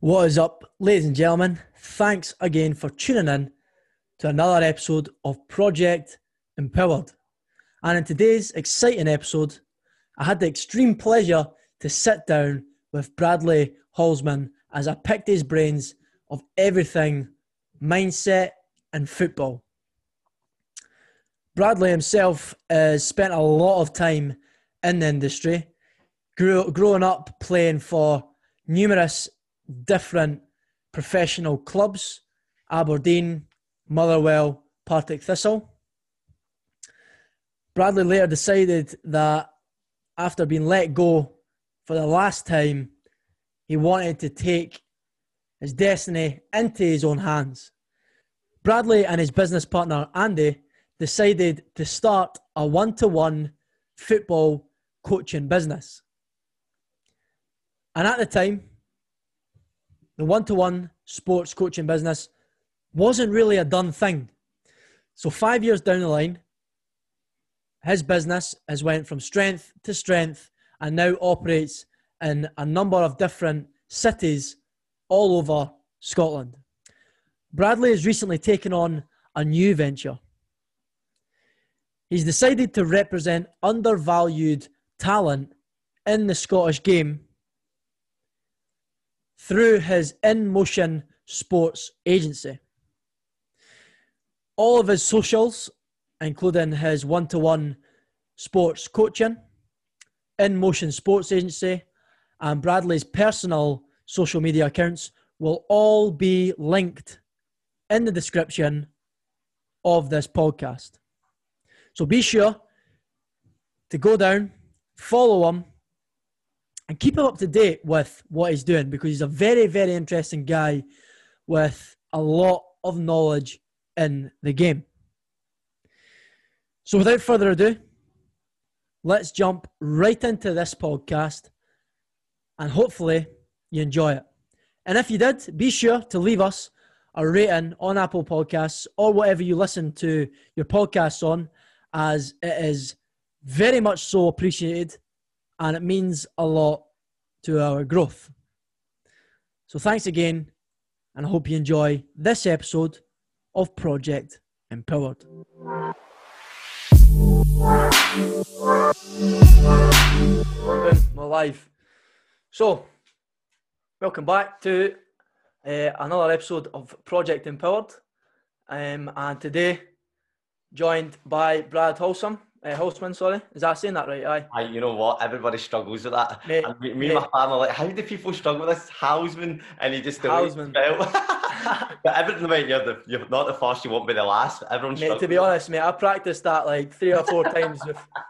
What is up, ladies and gentlemen? Thanks again for tuning in to another episode of Project Empowered. And in today's exciting episode, I had the extreme pleasure to sit down with Bradley Halsman as I picked his brains of everything mindset and football. Bradley himself has spent a lot of time in the industry, grew, growing up playing for numerous different professional clubs Aberdeen, Motherwell, Partick Thistle. Bradley later decided that after being let go for the last time, he wanted to take his destiny into his own hands. Bradley and his business partner Andy decided to start a one to one football coaching business. And at the time, the one to one sports coaching business wasn't really a done thing. So, five years down the line, his business has went from strength to strength and now operates in a number of different cities all over Scotland. Bradley has recently taken on a new venture. He's decided to represent undervalued talent in the Scottish game through his In Motion Sports Agency. All of his socials, including his one to one sports coaching, In Motion Sports Agency, and Bradley's personal social media accounts, will all be linked in the description of this podcast. So be sure to go down, follow him, and keep him up to date with what he's doing because he's a very, very interesting guy with a lot of knowledge in the game. So, without further ado, let's jump right into this podcast and hopefully you enjoy it. And if you did, be sure to leave us a rating on Apple Podcasts or whatever you listen to your podcasts on, as it is very much so appreciated and it means a lot to our growth. So, thanks again, and I hope you enjoy this episode of Project Empowered. We're live. So, welcome back to uh, another episode of Project Empowered. Um, and today, joined by Brad Holsom. Uh, Holzman, sorry. Is that saying that right? Aye. Aye, you know what? Everybody struggles with that. Mate, and me, me mate. and my family are like, how do people struggle with this? Hausman, and he just Houseman. but everything about you're, the, you're not the first, you won't be the last. Everyone Mate, to be honest, mate, I practiced that like three or four times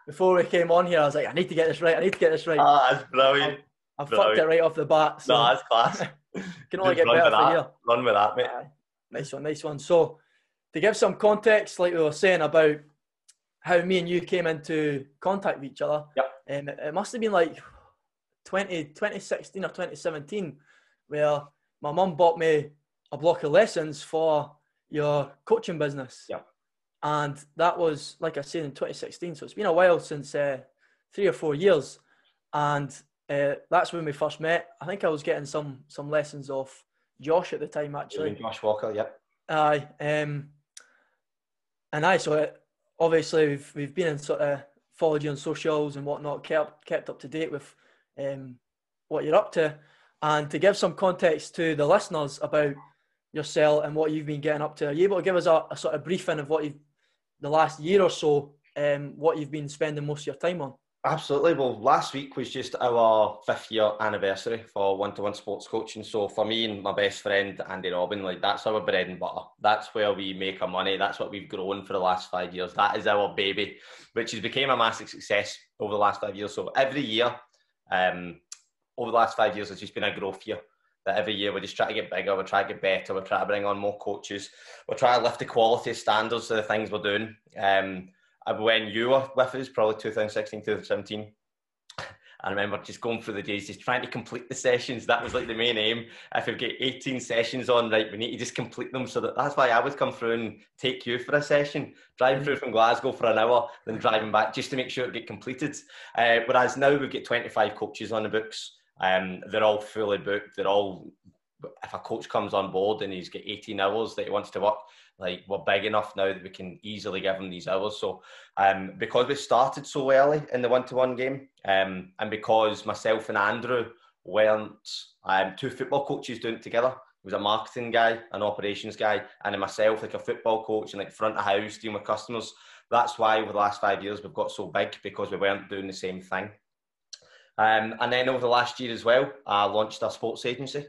before we came on here. I was like, I need to get this right. I need to get this right. Ah, that's brilliant. I fucked brilliant. it right off the bat. So No, that's class. can only Just get run better from here. Run with that, mate. Aye. Nice one, nice one. So, to give some context, like we were saying about how me and you came into contact with each other, Yep. um, it, it must have been like 20, 2016 or 2017, where my mum bought me a block of lessons for your coaching business. Yep. And that was, like I said, in 2016. So, it's been a while since uh, three or four years. And uh, that's when we first met. I think I was getting some some lessons off Josh at the time, actually. Josh Walker, yep. Aye, um, and I, So uh, obviously we've we've been in sort of followed you on socials and whatnot, kept kept up to date with um, what you're up to, and to give some context to the listeners about yourself and what you've been getting up to. Are you able to give us a, a sort of briefing of what you've the last year or so, um, what you've been spending most of your time on? Absolutely. Well, last week was just our fifth year anniversary for one to one sports coaching. So for me and my best friend Andy Robin, like that's our bread and butter. That's where we make our money. That's what we've grown for the last five years. That is our baby, which has become a massive success over the last five years. So every year, um, over the last five years, it's just been a growth year. That every year we're just try to get bigger, we try to get better, we try to bring on more coaches, we try to lift the quality standards of the things we're doing. Um, when you were with us, probably 2016, 2017, I remember just going through the days, just trying to complete the sessions. That was like the main aim. If we get 18 sessions on, right, we need to just complete them. So that, that's why I would come through and take you for a session, driving through from Glasgow for an hour, then driving back just to make sure it get completed. Uh, whereas now we've got 25 coaches on the books. Um, they're all fully booked. They're all if a coach comes on board and he's got 18 hours that he wants to work, like we're big enough now that we can easily give them these hours. So um, because we started so early in the one-to-one game, um, and because myself and Andrew weren't um, two football coaches doing it together. He was a marketing guy, an operations guy, and then myself, like a football coach and like front of house dealing with customers. That's why over the last five years we've got so big because we weren't doing the same thing. Um, and then over the last year as well, I launched a sports agency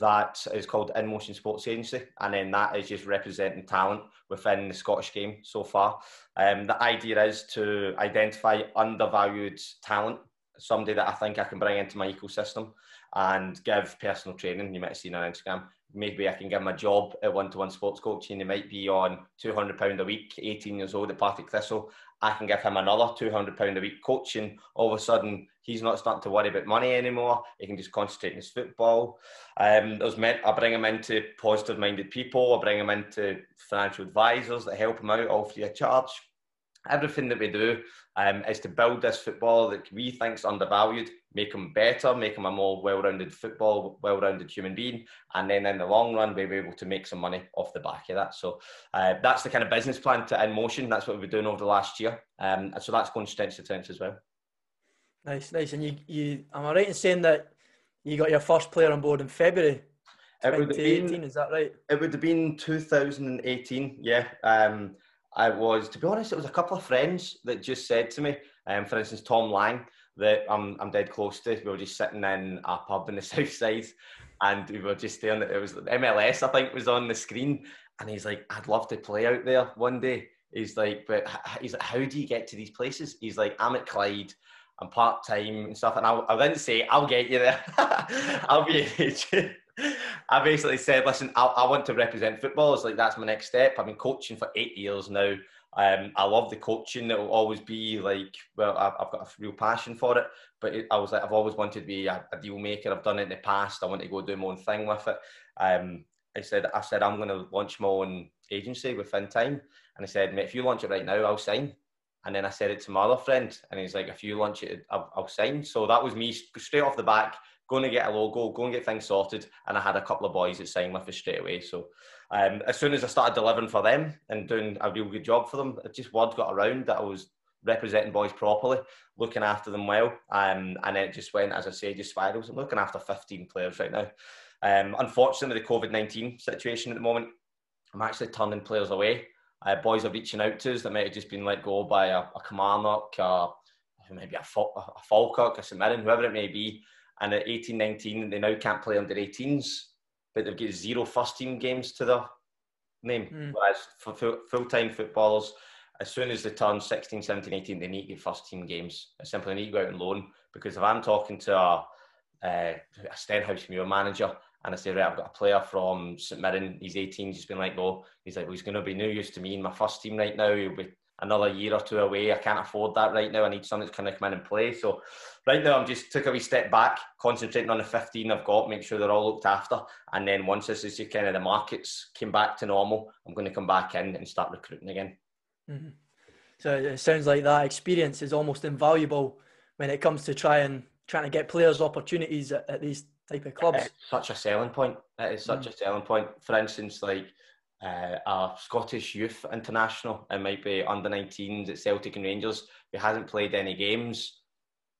that is called In Motion Sports Agency, and then that is just representing talent within the Scottish game so far. Um, the idea is to identify undervalued talent, somebody that I think I can bring into my ecosystem and give personal training. You might have seen on Instagram. Maybe I can give them a job at one to one sports coaching. They might be on £200 a week, 18 years old at Partick Thistle. I can give him another £200 a week coaching. All of a sudden, he's not starting to worry about money anymore. He can just concentrate on his football. Um, there's meant I bring him into positive minded people. I bring him into financial advisors that help him out all free of charge. Everything that we do um, is to build this football that we think is undervalued, make him better, make him a more well-rounded football, well-rounded human being, and then in the long run, we'll be able to make some money off the back of that. So uh, that's the kind of business plan to in motion. That's what we've been doing over the last year, um, and so that's going strength to strength as well. Nice, nice. And you, you, am I right in saying that you got your first player on board in February? 2018, been, is that right? It would have been 2018, yeah. Um, I was, to be honest, it was a couple of friends that just said to me, um, for instance, Tom Lang, that I'm, I'm dead close to. We were just sitting in a pub in the south side and we were just staring at it was MLS, I think, was on the screen. And he's like, I'd love to play out there one day. He's like, but he's like, how do you get to these places? He's like, I'm at Clyde. I'm part time and stuff. And I, I didn't say, I'll get you there. I'll be. I basically said, listen, I, I, want to represent football. It's like, that's my next step. I've been coaching for eight years now. Um, I love the coaching. It will always be like, well, I've, I've got a real passion for it. But it, I was like, I've always wanted to be a, a, deal maker. I've done it in the past. I want to go do my own thing with it. Um, I said, I said, I'm going to launch my own agency within time. And I said, mate, if you launch it right now, I'll sign. And then I said it to my other friend, and he's like, if you launch it, I'll, I'll sign. So that was me straight off the back, going to get a logo, go and get things sorted. And I had a couple of boys that signed with us straight away. So um, as soon as I started delivering for them and doing a real good job for them, just word got around that I was representing boys properly, looking after them well. Um, and then it just went, as I say, just spirals. I'm looking after 15 players right now. Um, unfortunately, the COVID 19 situation at the moment, I'm actually turning players away uh, boys are reaching out to us that might have just been let go by a, a uh, maybe a, a Falkirk, a St Mirren, whoever it may be. And at 18, 19, they now can't play under 18s, but they've got zero first team games to their name. Mm. Whereas for full time footballers, as soon as they turn 16, 17, 18, they need to get first team games. They simply need to go out on loan. Because if I'm talking to a, uh, a Stenhousemuir manager and I say, right, I've got a player from St Mirren. He's 18. He's been like, go. He's like, well, he's going to be new use to me in my first team right now. He'll be another year or two away. I can't afford that right now. I need something that's kind of come in and play. So right now, I'm just took a wee step back, concentrating on the 15 I've got, make sure they're all looked after. And then once this is kind of the markets came back to normal, I'm going to come back in and start recruiting again. Mm-hmm. So it sounds like that experience is almost invaluable when it comes to try and trying to get players opportunities at, at these type of clubs. It's such a selling point. It is such mm. a selling point. For instance, like uh, a Scottish youth international, it might be under 19s at Celtic and Rangers, who hasn't played any games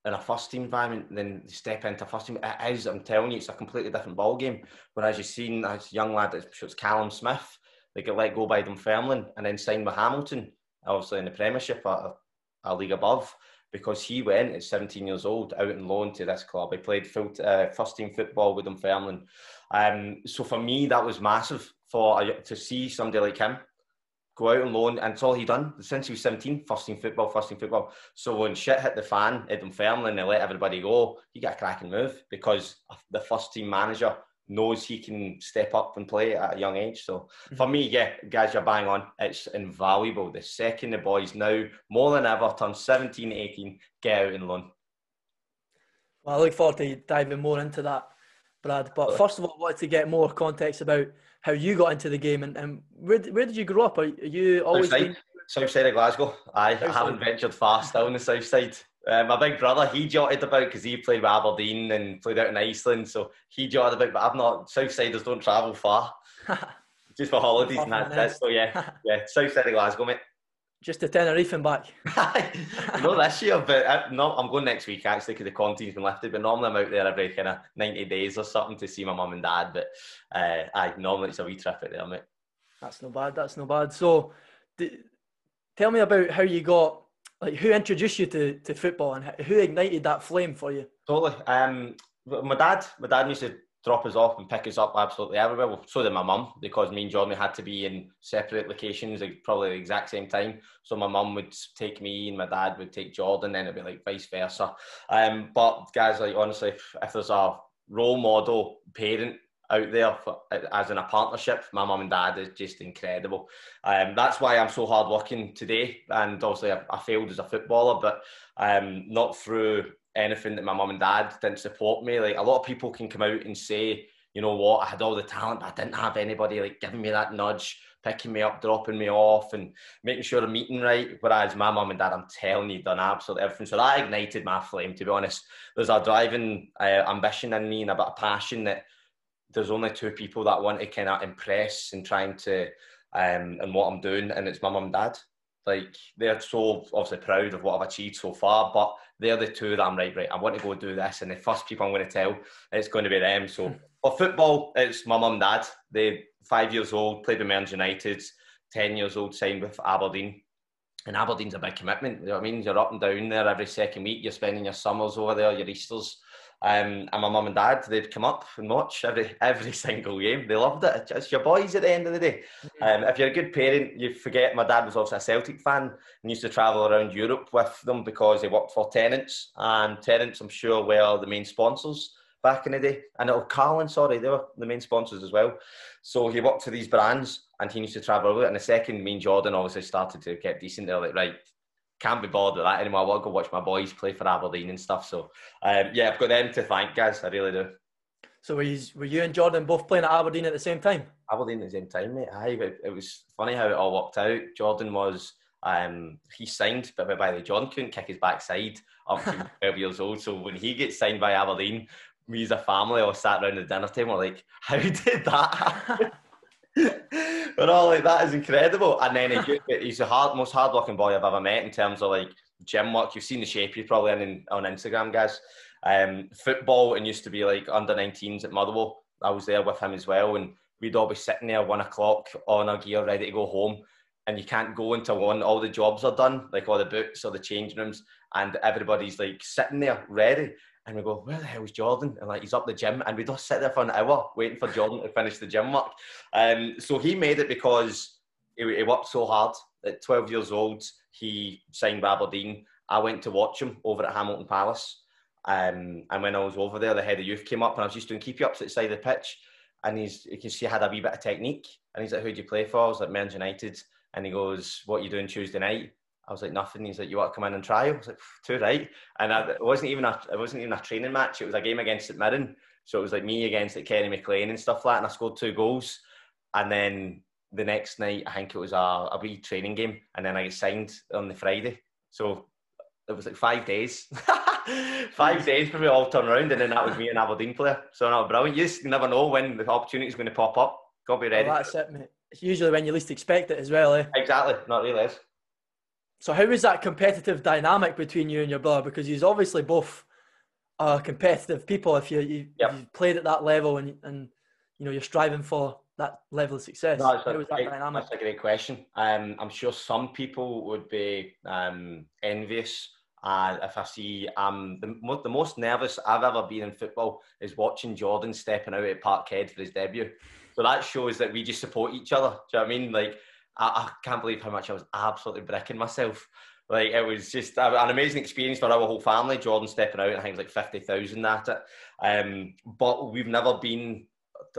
in a first team environment, then step into first team. It is, I'm telling you, it's a completely different ball game. Whereas you've seen as young lad, it's Callum Smith, they get let go by Dunfermline and then signed with Hamilton, obviously in the Premiership, a, a league above because he went at 17 years old out on loan to this club. He played full uh, first team football with Dunfermline. Um, so for me, that was massive for to see somebody like him go out on loan, and it's all he done since he was 17. First team football, first team football. So when shit hit the fan at Dunfermline, they let everybody go. He got a cracking move because the first team manager knows he can step up and play at a young age. So for mm-hmm. me, yeah, guys, you're bang on. It's invaluable. The second the boys now, more than ever, turn 17, 18, get out and loan. Well, I look forward to diving more into that, Brad. But first of all, I wanted to get more context about how you got into the game and, and where, where did you grow up? Are you always south side, south side of Glasgow? I, I haven't ventured far still on the south side. Uh, my big brother, he jotted about because he played with Aberdeen and played out in Iceland, so he jotted about. But I've not. Southsiders don't travel far, just for holidays and that's it. So yeah, yeah, south side of Glasgow, mate. Just to Tenerife and back. no, this year, but I, uh, no, I'm going next week actually because the quarantine's been lifted. But normally I'm out there every kind of 90 days or something to see my mum and dad. But uh, I normally it's a wee trip out there, mate. That's no bad. That's no bad. So, tell me about how you got like who introduced you to, to football and who ignited that flame for you? Totally. Um, my dad, my dad used to drop us off and pick us up absolutely everywhere. Well, so did my mum because me and Jordan had to be in separate locations at probably the exact same time. So my mum would take me and my dad would take Jordan, then it'd be like vice versa. Um, but guys, like honestly, if there's a role model parent out there for, as in a partnership. My mum and dad is just incredible. Um, that's why I'm so hard working today. And obviously, I, I failed as a footballer, but um, not through anything that my mum and dad didn't support me. Like a lot of people can come out and say, you know what, I had all the talent, but I didn't have anybody like giving me that nudge, picking me up, dropping me off, and making sure I'm eating right. Whereas my mum and dad, I'm telling you, done absolutely everything. So that ignited my flame. To be honest, there's a driving uh, ambition in me and a bit of passion that there's only two people that want to kind of impress and trying to um and what I'm doing, and it's my mum and dad. Like they're so obviously proud of what I've achieved so far, but they're the two that I'm right, right. I want to go do this, and the first people I'm going to tell it's going to be them. So hmm. for football, it's my mum and dad. They five years old, played with Mearns United, ten years old, signed with Aberdeen. And Aberdeen's a big commitment. You know what I mean? You're up and down there every second week. You're spending your summers over there, your Easters. Um, and my mum and dad, they'd come up and watch every every single game. They loved it. It's your boys at the end of the day. Um, if you're a good parent, you forget my dad was also a Celtic fan and used to travel around Europe with them because he worked for Tennent's. And Tennent's, I'm sure, were the main sponsors back in the day. And oh, Carling, sorry, they were the main sponsors as well. So he worked for these brands and he used to travel over. And the second, me and Jordan obviously started to get decent. They're like, right, can't be bothered with that anymore. I want to go watch my boys play for Aberdeen and stuff. So, um, yeah, I've got them to thank, guys. I really do. So were you, were you and Jordan both playing at Aberdeen at the same time? Aberdeen at the same time, mate. Aye, it, it was funny how it all worked out. Jordan was um, he signed, but by the way, John couldn't kick his backside up to 12 years old. So when he gets signed by Aberdeen, we as a family all sat around the dinner table like, how did that happen? but all like that is incredible. And then he, he's the hard, most hardworking boy I've ever met in terms of like gym work. You've seen the shape he's probably in, on Instagram, guys. Um, football and used to be like under 19s at Motherwell. I was there with him as well, and we'd all be sitting there one o'clock on our gear, ready to go home. And you can't go until one all the jobs are done, like all the books or the change rooms, and everybody's like sitting there ready. And we go, where the hell is Jordan? And like, he's up the gym. And we just sit there for an hour waiting for Jordan to finish the gym work. Um, so he made it because he, he worked so hard. At 12 years old, he signed Aberdeen. I went to watch him over at Hamilton Palace. Um, and when I was over there, the head of youth came up and I was just doing keepy ups at the side of the pitch. And he's, you can see I had a wee bit of technique. And he's like, who do you play for? I was like, Mearns United. And he goes, what are you doing Tuesday night? I was like, nothing. He's like, you want to come in and try? I was like, too right. And I, it wasn't even a, it wasn't even a training match. It was a game against St Mirren. So it was like me against like Kenny McLean and stuff like that. And I scored two goals. And then the next night, I think it was a, a wee training game. And then I get signed on the Friday. So it was like five days. five days for me all turn around. And then that was me an Aberdeen player. So no, brilliant. You just never know when the opportunity is going to pop up. Got to be ready. Well, that's it, mate. It's usually when you least expect it as well, eh? Exactly. Not really is. So how is that competitive dynamic between you and your brother? Because he's obviously both uh, competitive people. If you you yep. you've played at that level and and you know you're striving for that level of success. No, how is that great, dynamic? That's a great question. Um, I'm sure some people would be um, envious. Uh, if I see um, the, the most nervous I've ever been in football is watching Jordan stepping out at Parkhead for his debut. So that shows that we just support each other. Do you know what I mean? Like I, I can't believe how much I was absolutely bricking myself. Like it was just an amazing experience for our whole family. Jordan stepping out, I think it was like fifty thousand at it. Um, but we've never been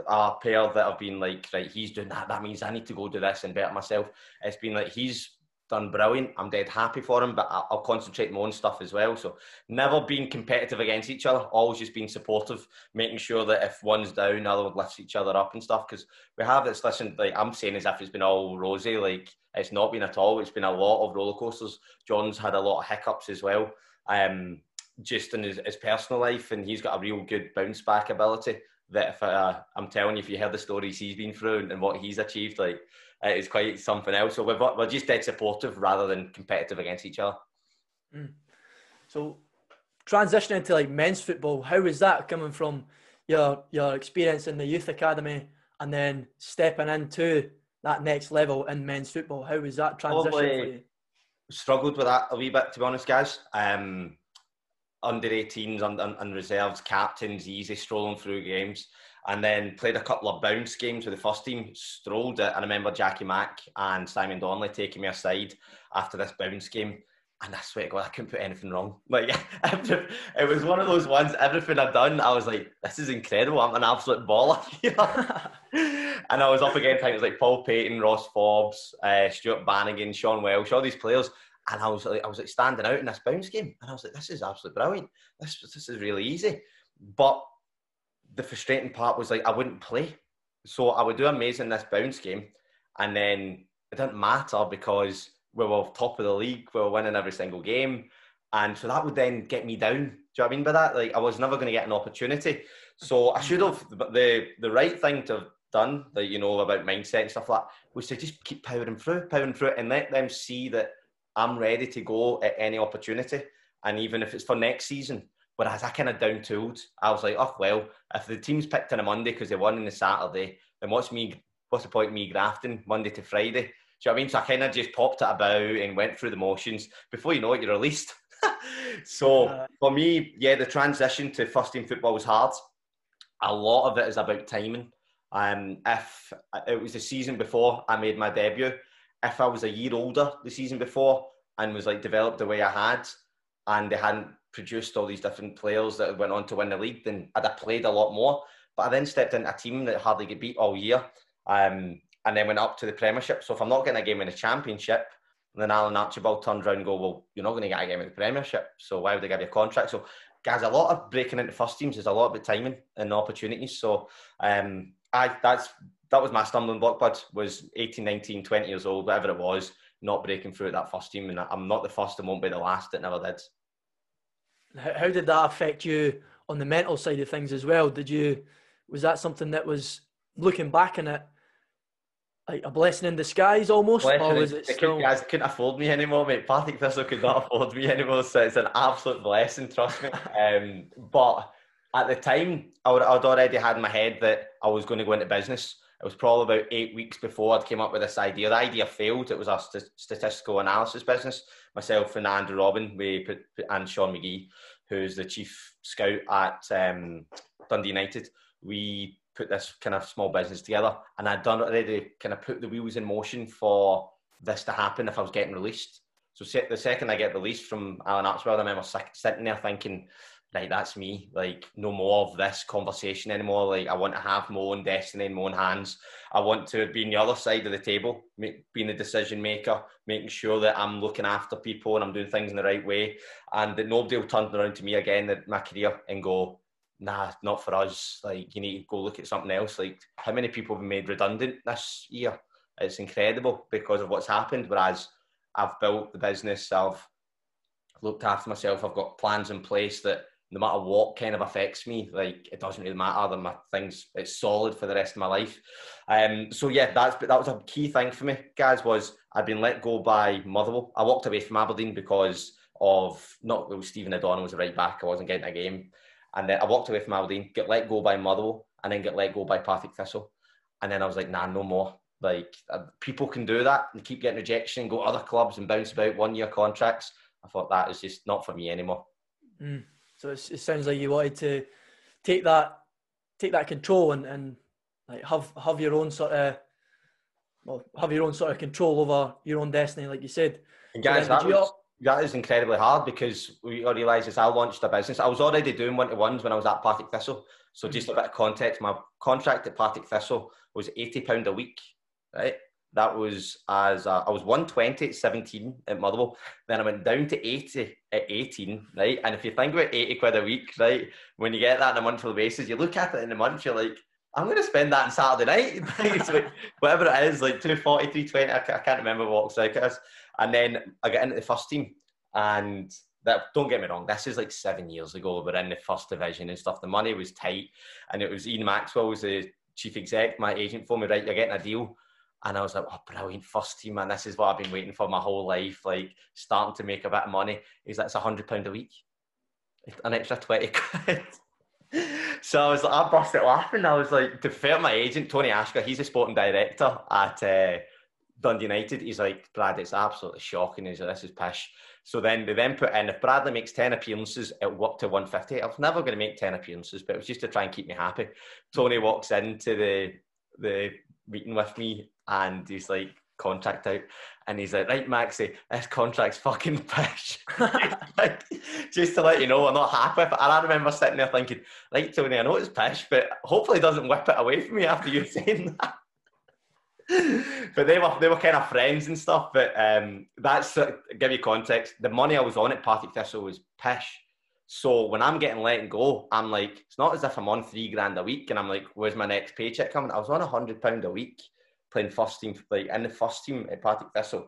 a pair that have been like, right, he's doing that. That means I need to go do this and better myself. It's been like he's done brilliant. I'm dead happy for him, but I'll concentrate my own stuff as well. So never being competitive against each other, always just being supportive, making sure that if one's down, the other one lifts each other up and stuff. Because we have this, listen, like I'm saying as if it's been all rosy, like it's not been at all. It's been a lot of roller coasters. John's had a lot of hiccups as well. um, just in his, his, personal life, and he's got a real good bounce back ability. That if uh, I'm telling you, if you heard the stories he's been through and what he's achieved, like it's quite something else. So we're, we're just dead supportive rather than competitive against each other. Mm. So transitioning to like men's football, how was that coming from your your experience in the youth academy and then stepping into that next level in men's football? How was that transition Probably for you? Struggled with that a wee bit, to be honest, guys. Um, under 18s and, and, and, reserves, captains, easy strolling through games. And then played a couple of bounce games with the first team, strolled it. And I remember Jackie Mack and Simon Donnelly taking me aside after this bounce game and I swear to God, I couldn't put anything wrong. Like, it was one of those ones, everything I'd done, I was like, this is incredible. I'm an absolute baller. and I was up against things like Paul Paton, Ross Forbes, uh, Stuart Bannigan, Sean Welsh, all these players. And I was like, I was like standing out in this bounce game. And I was like, this is absolutely brilliant. This, this is really easy. But the frustrating part was like, I wouldn't play. So I would do amazing this bounce game. And then it didn't matter because we were top of the league, we were winning every single game. And so that would then get me down. Do you know what I mean by that? Like I was never going to get an opportunity. So I should have the the right thing to have done, that you know, about mindset and stuff like that, was to just keep powering through, powering through and let them see that I'm ready to go at any opportunity. And even if it's for next season. Whereas I kind of down tooled. I was like, oh well, if the team's picked on a Monday because they won on the Saturday, then what's me what's the point of me grafting Monday to Friday? you know what I mean? So I kind of just popped it about and went through the motions. Before you know it, you're released. so for me, yeah, the transition to first team football was hard. A lot of it is about timing. Um, if it was the season before I made my debut, if I was a year older the season before and was like developed the way I had, and they hadn't produced all these different players that went on to win the league, then I'd have played a lot more. But I then stepped into a team that hardly get beat all year. Um, and then went up to the Premiership. So if I'm not getting a game in the Championship, then Alan Archibald turned around and go, well, you're not going to get a game in the Premiership, so why would they give you a contract? So, guys, a lot of breaking into first teams is a lot about timing and opportunities. So, um, I that's that was my stumbling block, but was 18, 19, 20 years old, whatever it was, not breaking through at that first team, and I'm not the first and won't be the last. that never did. How did that affect you on the mental side of things as well? Did you was that something that was looking back on it? like a blessing in disguise almost, blessing or was it still... guys couldn't afford me anymore, mate. Partick Thistle could not afford me anymore, so it's an absolute blessing, trust me. Um, but at the time, I would, I'd already had in my head that I was going to go into business. It was probably about eight weeks before I'd came up with this idea. The idea failed. It was a st- statistical analysis business. Myself and Andrew Robin, we put, and Sean McGee, who's the chief scout at um, Dundee United, we put this kind of small business together, and I'd done it already kind of put the wheels in motion for this to happen if I was getting released. So the second I get released from Alan Archibald, I remember sitting there thinking, right, that's me. Like, no more of this conversation anymore. Like, I want to have my own destiny in my own hands. I want to be on the other side of the table, being the decision maker, making sure that I'm looking after people and I'm doing things in the right way, and that nobody will turn around to me again in my career and go, nah, not for us. Like, you need to go look at something else. Like, how many people have been made redundant this year? It's incredible because of what's happened. Whereas I've built the business, I've looked after myself, I've got plans in place that no matter what kind of affects me, like it doesn't really matter. That my things it's solid for the rest of my life. Um, so yeah, that's but that was a key thing for me, guys. Was I'd been let go by Motherwell. I walked away from Aberdeen because of not well, Stephen O'Donnell was a right back. I wasn't getting a game. And then I walked away from Aberdeen, get let go by Motherwell, and then get let go by Partick Thistle. And then I was like, nah, no more. Like uh, people can do that and keep getting rejection, go to other clubs and bounce about one year contracts. I thought that is just not for me anymore. Mm. So it sounds like you wanted to take that take that control and, and like have have your own sort of well have your own sort of control over your own destiny, like you said. And guys, that was, that is incredibly hard because we all realise as I launched a business, I was already doing one to ones when I was at Partick Thistle. So mm-hmm. just a bit of context, my contract at Partick Thistle was eighty pound a week, right? That was as I was one twenty at seventeen at Motherwell. Then I went down to eighty at eighteen, right? And if you think about eighty quid a week, right, when you get that on a monthly basis, you look at it in a month, you're like, I'm going to spend that on Saturday night. so whatever it is, like 240, 320, I can't remember what it's like it is. And then I got into the first team and that don't get me wrong, this is like seven years ago. We're in the first division and stuff. The money was tight, and it was Ian Maxwell was the chief exec, my agent for me. Right, you're getting a deal, and I was like, oh, brilliant, first team, man. This is what I've been waiting for my whole life. Like starting to make a bit of money. He's like, it's a hundred pound a week, an extra twenty quid. so I was like, I it laughing. I was like, to fair my agent Tony Asghar, he's a sporting director at. Uh, Dundee United, he's like, Brad, it's absolutely shocking. He's like, this is pish. So then they then put in, if Bradley makes 10 appearances, it'll up to 150. I was never going to make 10 appearances, but it was just to try and keep me happy. Tony walks into the the meeting with me and he's like, contract out. And he's like, right, Maxi, this contract's fucking pish. like, just to let you know, I'm not happy with it. And I remember sitting there thinking, right, Tony, I know it's pish, but hopefully he doesn't whip it away from me after you saying that. but they were they were kind of friends and stuff. But um, that's uh, give you context. The money I was on at Partick Thistle was pish. So when I'm getting let go, I'm like, it's not as if I'm on three grand a week, and I'm like, where's my next paycheck coming? I was on a hundred pound a week playing first team, like in the first team at Partick Thistle.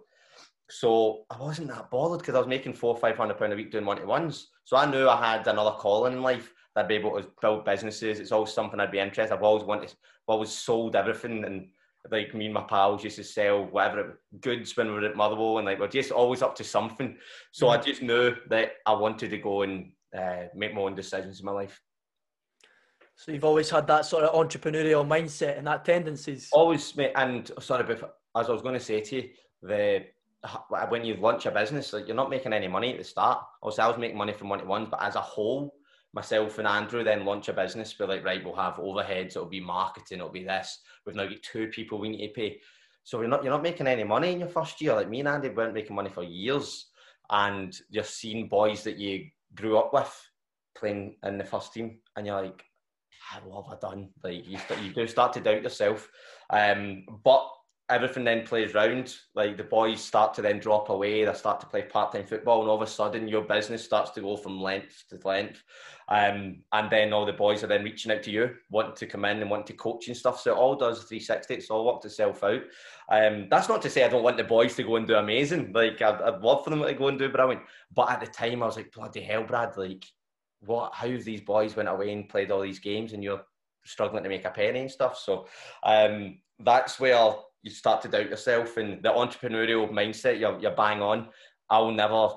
So I wasn't that bothered because I was making four, five hundred pound a week doing one to ones. So I knew I had another calling in life. I'd be able to build businesses. It's always something I'd be interested. I've always wanted, I've always sold everything and like me and my pals used to sell whatever goods when we were at Motherwell and like we're just always up to something. So mm-hmm. I just knew that I wanted to go and uh, make my own decisions in my life. So you've always had that sort of entrepreneurial mindset and that tendencies. Always, mate. And sorry, but as I was going to say to you, the when you launch a business, like you're not making any money at the start. Also, I was making money from one to ones, but as a whole, myself and Andrew then launch a business. We're like, right, we'll have overheads. It'll be marketing. It'll be this. We've now got two people we need to pay. So you're not you're not making any money in your first year. Like me and Andy weren't making money for years, and you're seeing boys that you grew up with playing in the first team, and you're like, what have I done? Like you, you do start to doubt yourself. Um, but everything then plays round. Like the boys start to then drop away. They start to play part time football, and all of a sudden your business starts to go from length to length. Um, and then all the boys are then reaching out to you, wanting to come in and want to coach and stuff. So it all does 360. It's all worked itself out. Um, that's not to say I don't want the boys to go and do amazing. Like I'd, I'd love for them to go and do brilliant. But at the time, I was like, bloody hell, Brad! Like, what? How these boys went away and played all these games, and you're struggling to make a penny and stuff. So um, that's where you start to doubt yourself and the entrepreneurial mindset you're, you're bang on. I'll never,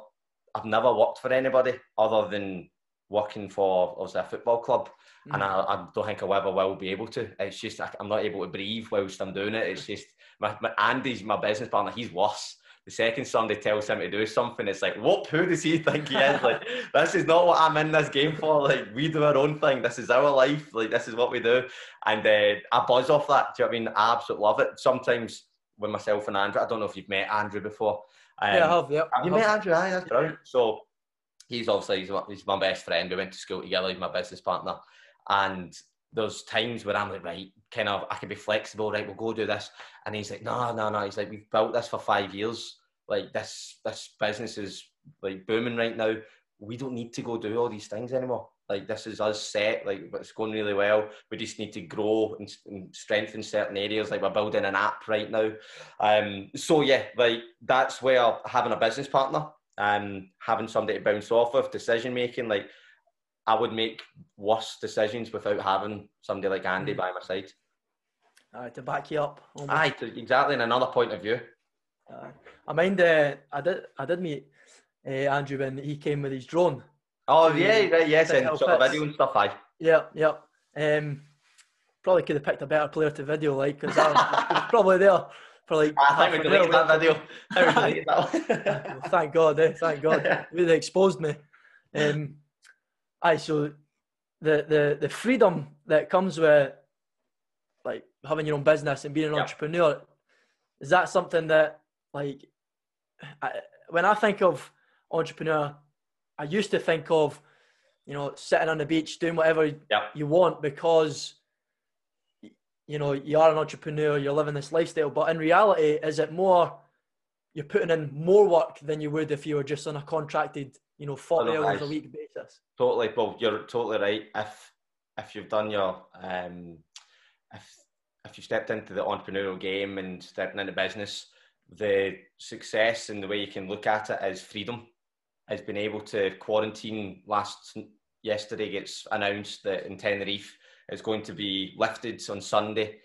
I've never worked for anybody other than working for obviously a football club. Mm. And I, I, don't think I ever will be able to. It's just I'm not able to breathe whilst I'm doing it. It's just my, my Andy's my business partner. He's worse the second somebody tells him to do something, it's like, what? Who does he think he is? Like, this is not what I'm in this game for. Like, we do our own thing. This is our life. Like, this is what we do. And uh, I buzz off that. Do you know what I mean? I absolutely love it. Sometimes with myself and Andrew, I don't know if you've met Andrew before. Um, yeah, I have. Yeah, you met Andrew? Aye, that's brilliant. So he's obviously he's, he's my best friend. We went to school together. He's my business partner, and there's times where I'm like, right, kind of, I can be flexible, right? We'll go do this, and he's like, no, no, no. He's like, we've built this for five years. Like this, this business is like booming right now. We don't need to go do all these things anymore. Like this is us set. Like it's going really well. We just need to grow and, and strengthen certain areas. Like we're building an app right now. Um, so yeah, like that's where having a business partner and having somebody to bounce off of decision making, like I would make worse decisions without having somebody like Andy mm. by my side. Uh, to back you up. Almost. Aye, exactly. In another point of view. Uh, I mind. Uh, I did. I did meet uh, Andrew when he came with his drone. Oh yeah, right, yes, and sort of video and stuff. Aye. Yeah, yeah. Um, probably could have picked a better player to video, like because I was probably there for like. I think we deleted that video. well, thank God, eh? Thank God, Really exposed me. Um, aye, so the the the freedom that comes with like having your own business and being an entrepreneur is that something that like I, when I think of entrepreneur, I used to think of you know sitting on the beach doing whatever you want because you know you are an entrepreneur, you're living this lifestyle. But in reality, is it more you're putting in more work than you would if you were just on a contracted, you know, forty hours a week basis? Totally, well, you're totally right. If if you've done your um, if if you stepped into the entrepreneurial game and stepping into business, the success and the way you can look at it is freedom. has been able to quarantine last yesterday gets announced that in Tenerife it's going to be lifted on Sunday.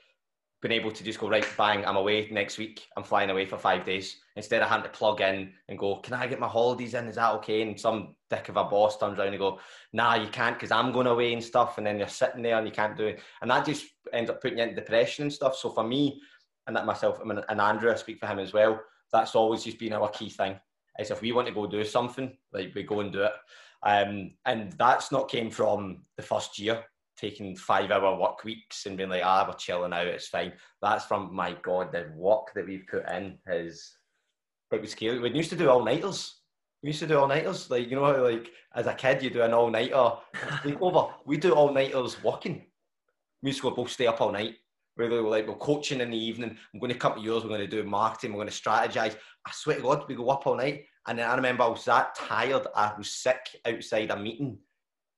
Been able to just go right bang, I'm away next week. I'm flying away for five days instead of having to plug in and go, can I get my holidays in? Is that okay? And some dick of a boss turns around and go, nah, you can't because I'm going away and stuff. And then you're sitting there and you can't do it, and that just ends up putting you into depression and stuff. So for me, and that myself, and Andrew, I speak for him as well. That's always just been our key thing. Is if we want to go do something, like we go and do it. Um, and that's not came from the first year taking five hour work weeks and being like, ah, we're chilling out, it's fine. That's from my God, the work that we've put in is it was scary. We used to do all nighters. We used to do all nighters. Like, you know how like as a kid you do an all nighter over. We do all nighters working. We used to go both stay up all night. We were like, we're coaching in the evening. I'm going to come to yours. We're going to do marketing. We're going to strategize. I swear to God, we go up all night. And then I remember I was that tired. I was sick outside a meeting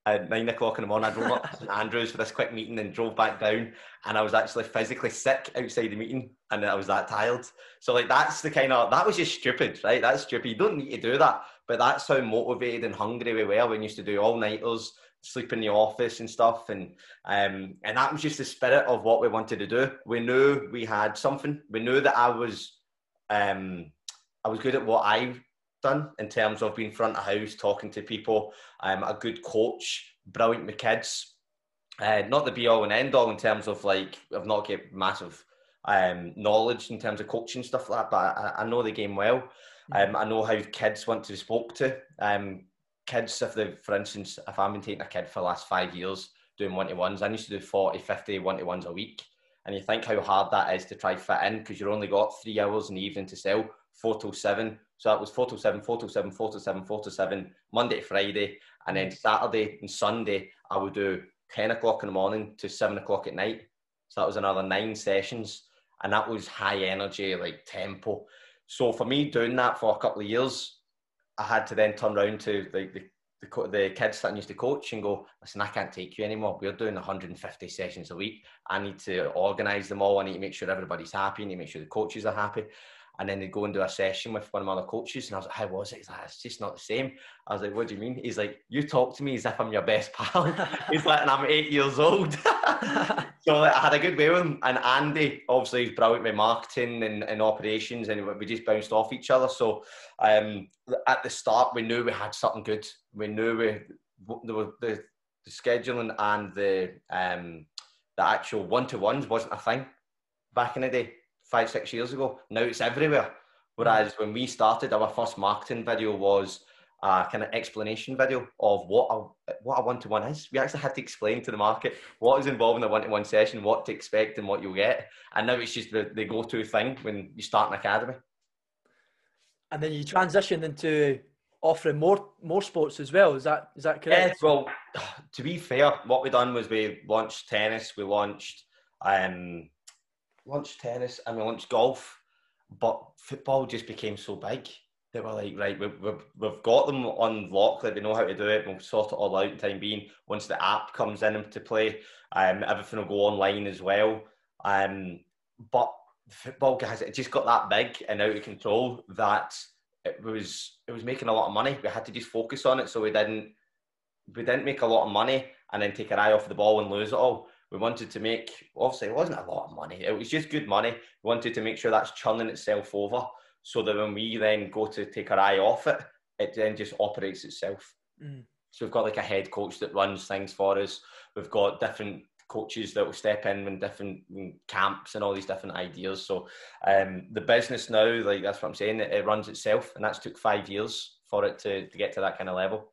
at nine o'clock in the morning. I drove up to St Andrews for this quick meeting and drove back down. And I was actually physically sick outside the meeting and I was that tired. So, like, that's the kind of, that was just stupid, right? That's stupid. You don't need to do that. But that's how motivated and hungry we were when we used to do all nighters, sleep in the office and stuff. And, um, and that was just the spirit of what we wanted to do. We knew we had something. We knew that I was, um, I was good at what I done in terms of being front of house, talking to people. I'm a good coach, brilliant with kids. Uh, not the be all and end all in terms of like I've not got massive um, knowledge in terms of coaching stuff like that, but I, I know the game well. Mm-hmm. Um, I know how kids want to be spoke to. Um, kids, if they, for instance, if I've been taking a kid for the last five years doing one to ones, I used to do 40, 50 one to ones a week. And you think how hard that is to try fit in because you're only got three hours in the evening to sell, four till seven. So that was four to seven, four to seven, four to seven, four to seven, Monday to Friday. And then Saturday and Sunday, I would do 10 o'clock in the morning to seven o'clock at night. So that was another nine sessions. And that was high energy, like tempo. So for me, doing that for a couple of years, I had to then turn around to like the, the, the kids that I used to coach and go, listen, I can't take you anymore. We're doing 150 sessions a week. I need to organise them all. I need to make sure everybody's happy. I need to make sure the coaches are happy and then they go do a session with one of my other coaches, and I was like, "How was it?" He's like, "It's just not the same." I was like, "What do you mean?" He's like, "You talk to me as if I'm your best pal." He's like, "And I'm eight years old." so like, I had a good way with him, and Andy obviously he's brilliant with marketing and, and operations, and we just bounced off each other. So um, at the start, we knew we had something good. We knew we the, the, the scheduling and the um, the actual one to ones wasn't a thing back in the day five, six years ago. Now it's everywhere. Whereas when we started, our first marketing video was a kind of explanation video of what a what a one to one is. We actually had to explain to the market what is involved in a one to one session, what to expect, and what you'll get. And now it's just the, the go to thing when you start an academy. And then you transition into offering more more sports as well. Is that is that correct? Yeah, well, to be fair, what we done was we launched tennis, we launched um, launched tennis and we launched golf, but football just became so big that we're like, right, we've, we've, we've got them on lock, that we know how to do it, we'll sort it all out in time being. Once the app comes in to play, um, everything will go online as well. Um, but football guys, it just got that big and out of control that it was it was making a lot of money. We had to just focus on it, so we didn't we didn't make a lot of money and then take our eye off the ball and lose it all. We wanted to make, obviously, it wasn't a lot of money. It was just good money. We wanted to make sure that's churning itself over so that when we then go to take our eye off it, it then just operates itself. Mm. So we've got like a head coach that runs things for us. We've got different coaches that will step in when different camps and all these different ideas. So um, the business now, like that's what I'm saying, it, it runs itself, and that's took five years for it to, to get to that kind of level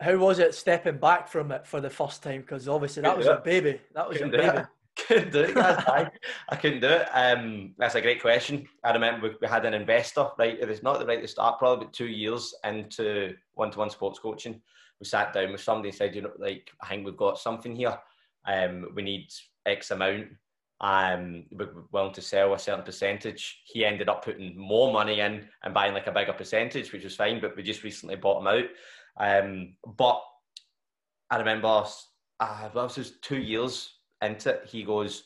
how was it stepping back from it for the first time? Because obviously that was a baby. That was couldn't your baby. Couldn't do it, I, I couldn't do it. Um, that's a great question. I remember we, had an investor, right? It was not the right to start, probably two years into one-to-one sports coaching. We sat down with somebody and said, you know, like I think we've got something here. Um, we need X amount. Um, we're willing to sell a certain percentage. He ended up putting more money in and buying like a bigger percentage, which was fine. But we just recently bought him out. Um, but I remember uh, this was two years into it. He goes,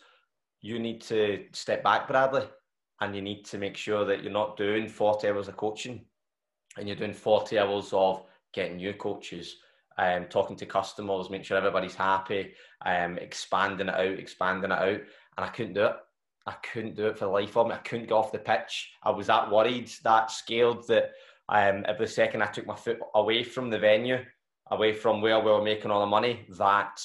"You need to step back, Bradley, and you need to make sure that you're not doing 40 hours of coaching, and you're doing 40 hours of getting new coaches, um, talking to customers, making sure everybody's happy, um, expanding it out, expanding it out, and I couldn't do it. I couldn't do it for life of me. I couldn't get off the pitch. I was that worried, that scared that um, every second I took my foot away from the venue, away from where we were making all the money, that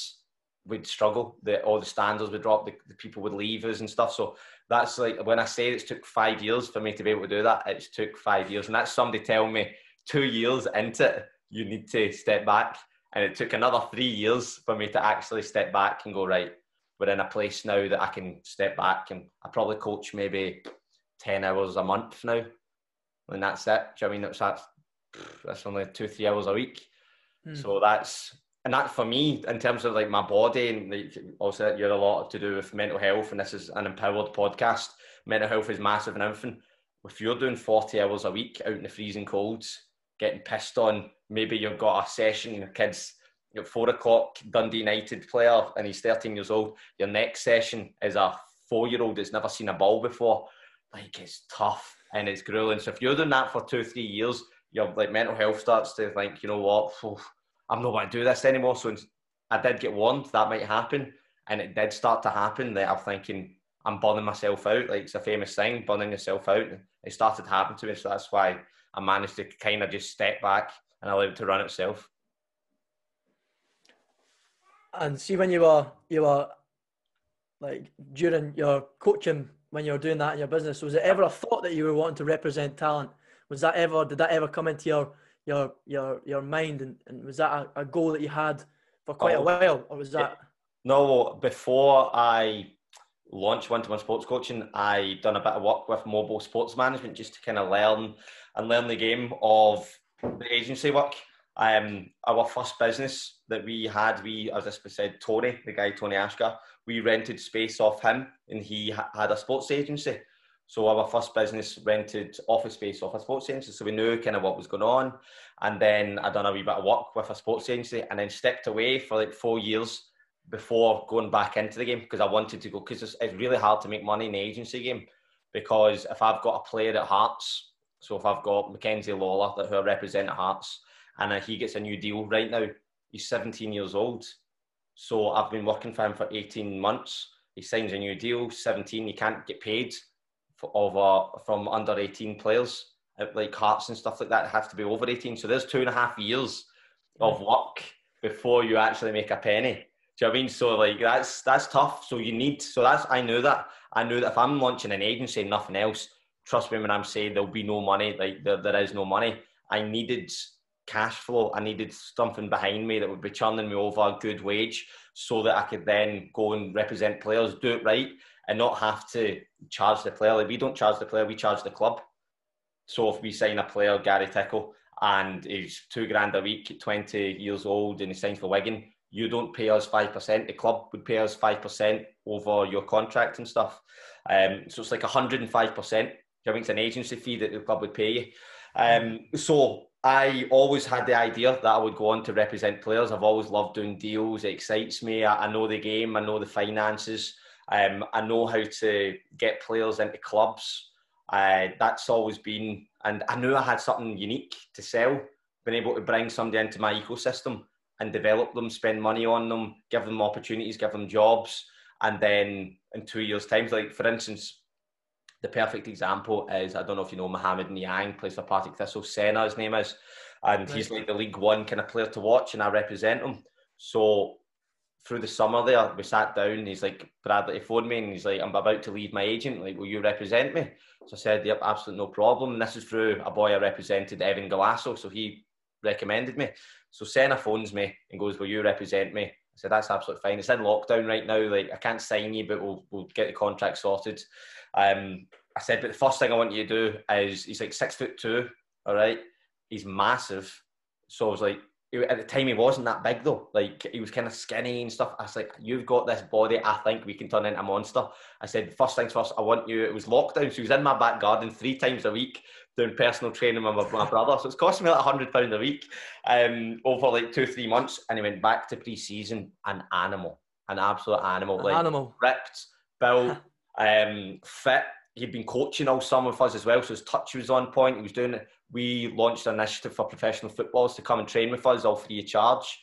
we'd struggle. That all the standards would drop, the, the, people would leave us and stuff. So that's like when I say it took five years for me to be able to do that. It took five years, and that's somebody telling me two years into it, you need to step back. And it took another three years for me to actually step back and go right we're in a place now that I can step back and I probably coach maybe 10 hours a month now. And that's it. Do you know I mean? That's, that's, that's only two, three hours a week. Hmm. So that's, and that for me, in terms of like my body, and like, also you're a lot to do with mental health, and this is an empowered podcast. Mental health is massive and everything. If you're doing 40 hours a week out in the freezing colds, getting pissed on, maybe you've got a session, your kids at four o'clock Dundee United player and he's 13 years old. Your next session is a four year old that's never seen a ball before. Like it's tough and it's grueling. So if you're doing that for two, three years, your like mental health starts to think, you know what, I'm not going to do this anymore. So I did get warned that might happen, and it did start to happen. That I'm thinking I'm burning myself out. Like it's a famous thing, burning yourself out. It started to happen to me, so that's why I managed to kind of just step back and allow it to run itself. And see when you were you were like during your coaching when you were doing that in your business, was it ever a thought that you were wanting to represent talent? Was that ever did that ever come into your your your your mind? And, and was that a, a goal that you had for quite oh, a while or was that no before I launched one to one sports coaching I done a bit of work with mobile sports management just to kind of learn and learn the game of the agency work. Um, our first business that we had, we, as I said, Tony, the guy Tony Asghar, we rented space off him, and he ha- had a sports agency. So our first business rented office space off a sports agency, so we knew kind of what was going on. And then I done a wee bit of work with a sports agency, and then stepped away for like four years before going back into the game because I wanted to go because it's, it's really hard to make money in the agency game because if I've got a player at Hearts, so if I've got Mackenzie Lawler that who I represent at Hearts, and uh, he gets a new deal right now. He's 17 years old. So I've been working for him for 18 months. He signs a new deal, 17. He can't get paid for, over from under 18 players uh, like Hearts and stuff like that. have to be over 18. So there's two and a half years of work before you actually make a penny. Do you know what I mean? So like that's that's tough. So you need so that's I knew that. I knew that if I'm launching an agency and nothing else, trust me when I'm saying there'll be no money, like there, there is no money. I needed cash flow. I needed something behind me that would be churning me over a good wage so that I could then go and represent players, do it right, and not have to charge the player. Like we don't charge the player, we charge the club. So if we sign a player, Gary Tickle, and he's two grand a week, 20 years old, and he signs for Wigan, you don't pay us 5%. The club would pay us 5% over your contract and stuff. Um, so it's like 105%. I think it's an agency fee that the club would pay you. Um, so I always had the idea that I would go on to represent players. I've always loved doing deals. It excites me. I, I know the game. I know the finances. Um, I know how to get players into clubs. Uh, that's always been, and I knew I had something unique to sell. Been able to bring somebody into my ecosystem and develop them, spend money on them, give them opportunities, give them jobs, and then in two years' time, like for instance, the perfect example is I don't know if you know Mohamed Niang plays for Partick Thistle. Senna, his name is, and right. he's like the League One kind of player to watch, and I represent him. So through the summer there, we sat down. he's like, Bradley, he phoned me and he's like, I'm about to leave my agent. Like, will you represent me? So I said, Yep, absolutely no problem. And this is through a boy I represented, Evan Galasso. So he recommended me. So Senna phones me and goes, Will you represent me? Said, That's absolutely fine. It's in lockdown right now. Like, I can't sign you, but we'll, we'll get the contract sorted. Um, I said, but the first thing I want you to do is he's like six foot two, all right? He's massive. So I was like, at the time he wasn't that big though. Like he was kind of skinny and stuff. I was like, you've got this body. I think we can turn into a monster. I said, first things first. I want you. It was lockdown, so he was in my back garden three times a week doing personal training with my, my brother. So it's costing me like a hundred pound a week um, over like two three months. And he went back to pre-season, an animal, an absolute animal, an like animal, ripped, built. um, fit, he'd been coaching all summer with us as well, so his touch was on point. He was doing it. We launched an initiative for professional footballers to come and train with us, all free of charge.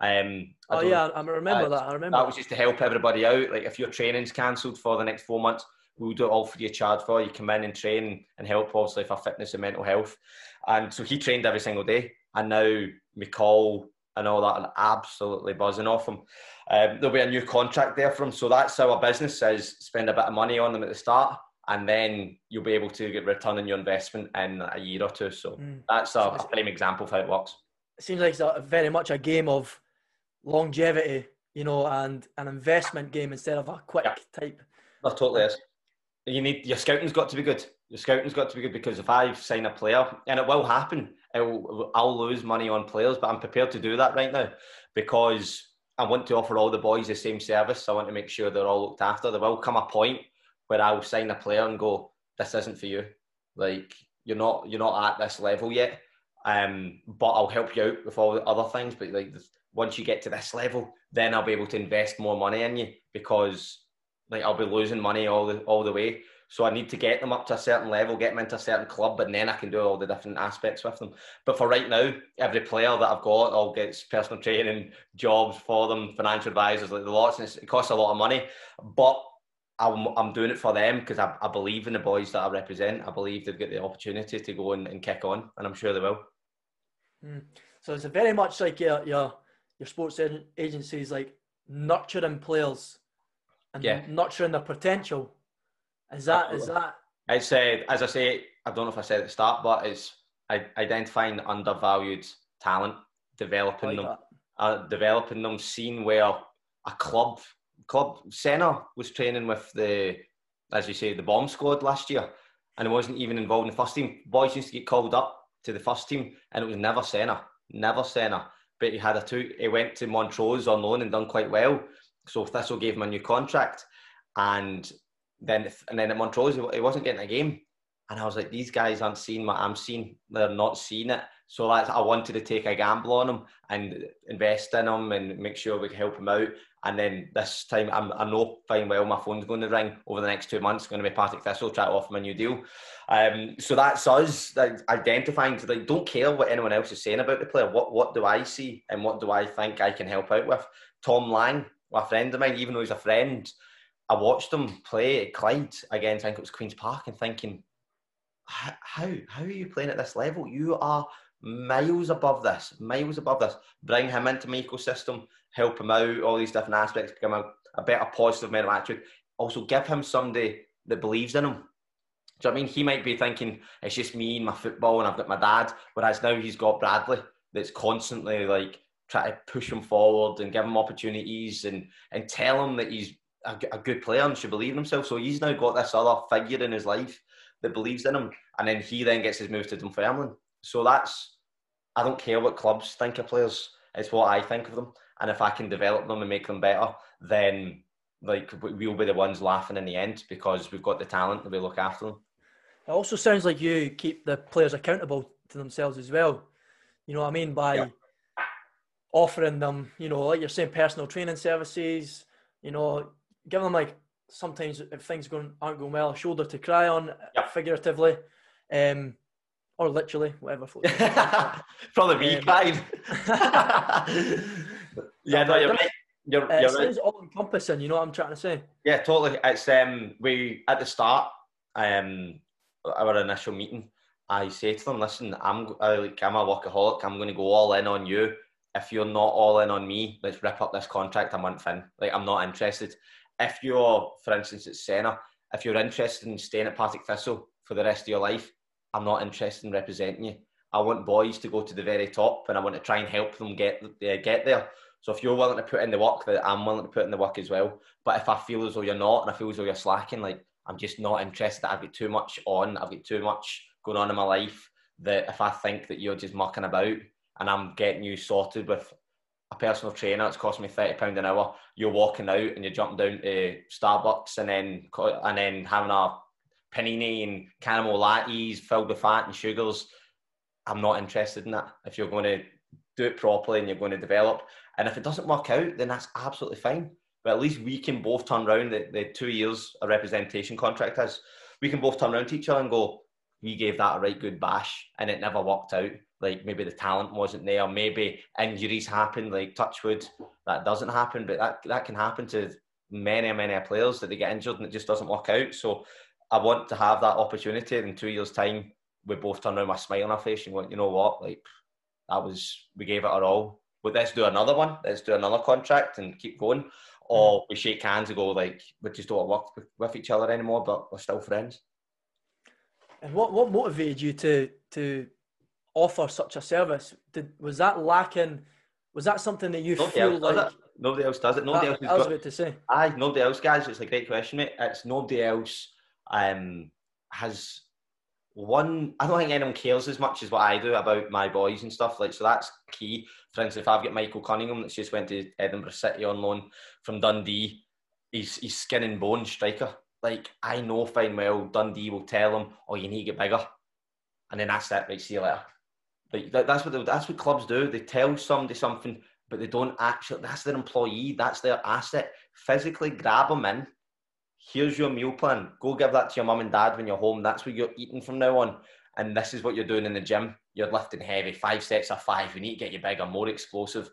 Um, oh yeah, I remember uh, that. I remember that was just to help everybody out. Like if your training's cancelled for the next four months, we'll do it all free of charge for you. Come in and train and help, obviously, for fitness and mental health. And so he trained every single day, and now McCall and all that are absolutely buzzing off him. Um, there'll be a new contract there for him, so that's our business is spend a bit of money on them at the start, and then you'll be able to get return on your investment in a year or two. So mm. that's a, a prime example of how it works. It seems like it's a, very much a game of longevity, you know, and an investment game instead of a quick yeah. type. That totally is. You need your scouting's got to be good. Your scouting's got to be good because if I sign a player, and it will happen, I'll, I'll lose money on players, but I'm prepared to do that right now because I want to offer all the boys the same service. I want to make sure they're all looked after. There will come a point where I'll sign a player and go, "This isn't for you. Like you're not you're not at this level yet." Um, but I'll help you out with all the other things. But like once you get to this level, then I'll be able to invest more money in you because like I'll be losing money all the all the way. So I need to get them up to a certain level, get them into a certain club, and then I can do all the different aspects with them. But for right now, every player that I've got all gets personal training, jobs for them, financial advisors, like the lots, and it costs a lot of money. But I'm, I'm doing it for them because I, I believe in the boys that I represent. I believe they've got the opportunity to go and, and kick on, and I'm sure they will. Mm. So it's very much like your your your sports agencies like nurturing players and yeah. nurturing their potential. Is that Absolutely. is that? It's uh, as I say, I don't know if I said at the start, but it's identifying undervalued talent, developing like them, uh, developing them, seeing where a club club Senna was training with the, as you say, the bomb squad last year, and it wasn't even involved in the first team. Boys used to get called up to the first team, and it was never Senna, never Senna but he had a two. He went to Montrose on loan and done quite well. So Thistle gave him a new contract, and then and then at Montrose he wasn't getting a game. And I was like, these guys aren't seeing what I'm seeing. They're not seeing it. So that's, I wanted to take a gamble on him and invest in him and make sure we could help him out. And then this time, I'm, I know fine well my phone's going to ring over the next two months. Going to be Partick Thistle try to offer him a new deal. Um, so that's us like, identifying to like don't care what anyone else is saying about the player. What what do I see and what do I think I can help out with? Tom Lang, a friend of mine, even though he's a friend, I watched him play at Clyde against I think it was Queens Park and thinking, how how are you playing at this level? You are miles above this, miles above this. Bring him into my ecosystem, help him out, all these different aspects, become a, a better positive mental attitude. Also, give him somebody that believes in him. Do you know I mean? He might be thinking it's just me and my football, and I've got my dad. Whereas now he's got Bradley that's constantly like trying to push him forward and give him opportunities and and tell him that he's a, a good player and should believe in himself. So he's now got this other figure in his life that believes in him, and then he then gets his move to Dunfermline. So that's I don't care what clubs think of players. It's what I think of them, and if I can develop them and make them better, then like we'll be the ones laughing in the end because we've got the talent and we look after them. It also sounds like you keep the players accountable to themselves as well. You know what I mean by yeah. offering them, you know, like you're saying, personal training services. You know, give them like sometimes if things going aren't going well, a shoulder to cry on, yeah. figuratively. Um, or literally, whatever. From the V um, kind. yeah, no, you're right. You're, you're right. all encompassing. You know what I'm trying to say? Yeah, totally. It's um, we at the start, um, our initial meeting, I say to them, "Listen, I'm I, like I'm a workaholic. I'm going to go all in on you. If you're not all in on me, let's rip up this contract a month in. Like I'm not interested. If you're, for instance, at Senna, if you're interested in staying at Partick Thistle for the rest of your life, I'm not interested in representing you. I want boys to go to the very top, and I want to try and help them get uh, get there. So if you're willing to put in the work, that I'm willing to put in the work as well. But if I feel as though you're not, and I feel as though you're slacking, like I'm just not interested. I've got too much on. I've got too much going on in my life. That if I think that you're just mucking about and I'm getting you sorted with a personal trainer, it's costing me thirty pound an hour. You're walking out and you're jumping down to Starbucks and then and then having a panini and caramel lattes filled with fat and sugars. I'm not interested in that. If you're going to do it properly and you're going to develop, and if it doesn't work out, then that's absolutely fine. But at least we can both turn around the, the two years a representation contract is. we can both turn around to each other and go, we gave that a right good bash and it never worked out. Like maybe the talent wasn't there, maybe injuries happened, like touchwood, that doesn't happen, but that that can happen to many, many players that they get injured and it just doesn't work out. So I want to have that opportunity in two years' time. We both turn around my smile on our face and went, you know what, like that was we gave it our all. But let's do another one. Let's do another contract and keep going. Mm. Or we shake hands and go like we just don't work with each other anymore, but we're still friends. And what what motivated you to to offer such a service? Did was that lacking? Was that something that you Nobody feel else like? it. Nobody else does it. Nobody that- else has I was got, about to say. Aye, nobody else, guys. It's a great question, mate. It's nobody else um, has one. I don't think anyone cares as much as what I do about my boys and stuff. Like, so that's key. For instance, if I've got Michael Cunningham that's just went to Edinburgh City on loan from Dundee, he's he's skin and bone striker. Like, I know fine well Dundee will tell him, "Oh, you need to get bigger," and then that's it. Right, see you later. Like that, that's what they, that's what clubs do. They tell somebody something, but they don't actually. That's their employee. That's their asset. Physically grab them in. Here's your meal plan. Go give that to your mum and dad when you're home. That's what you're eating from now on. And this is what you're doing in the gym. You're lifting heavy, five sets of five. We need to get you bigger, more explosive.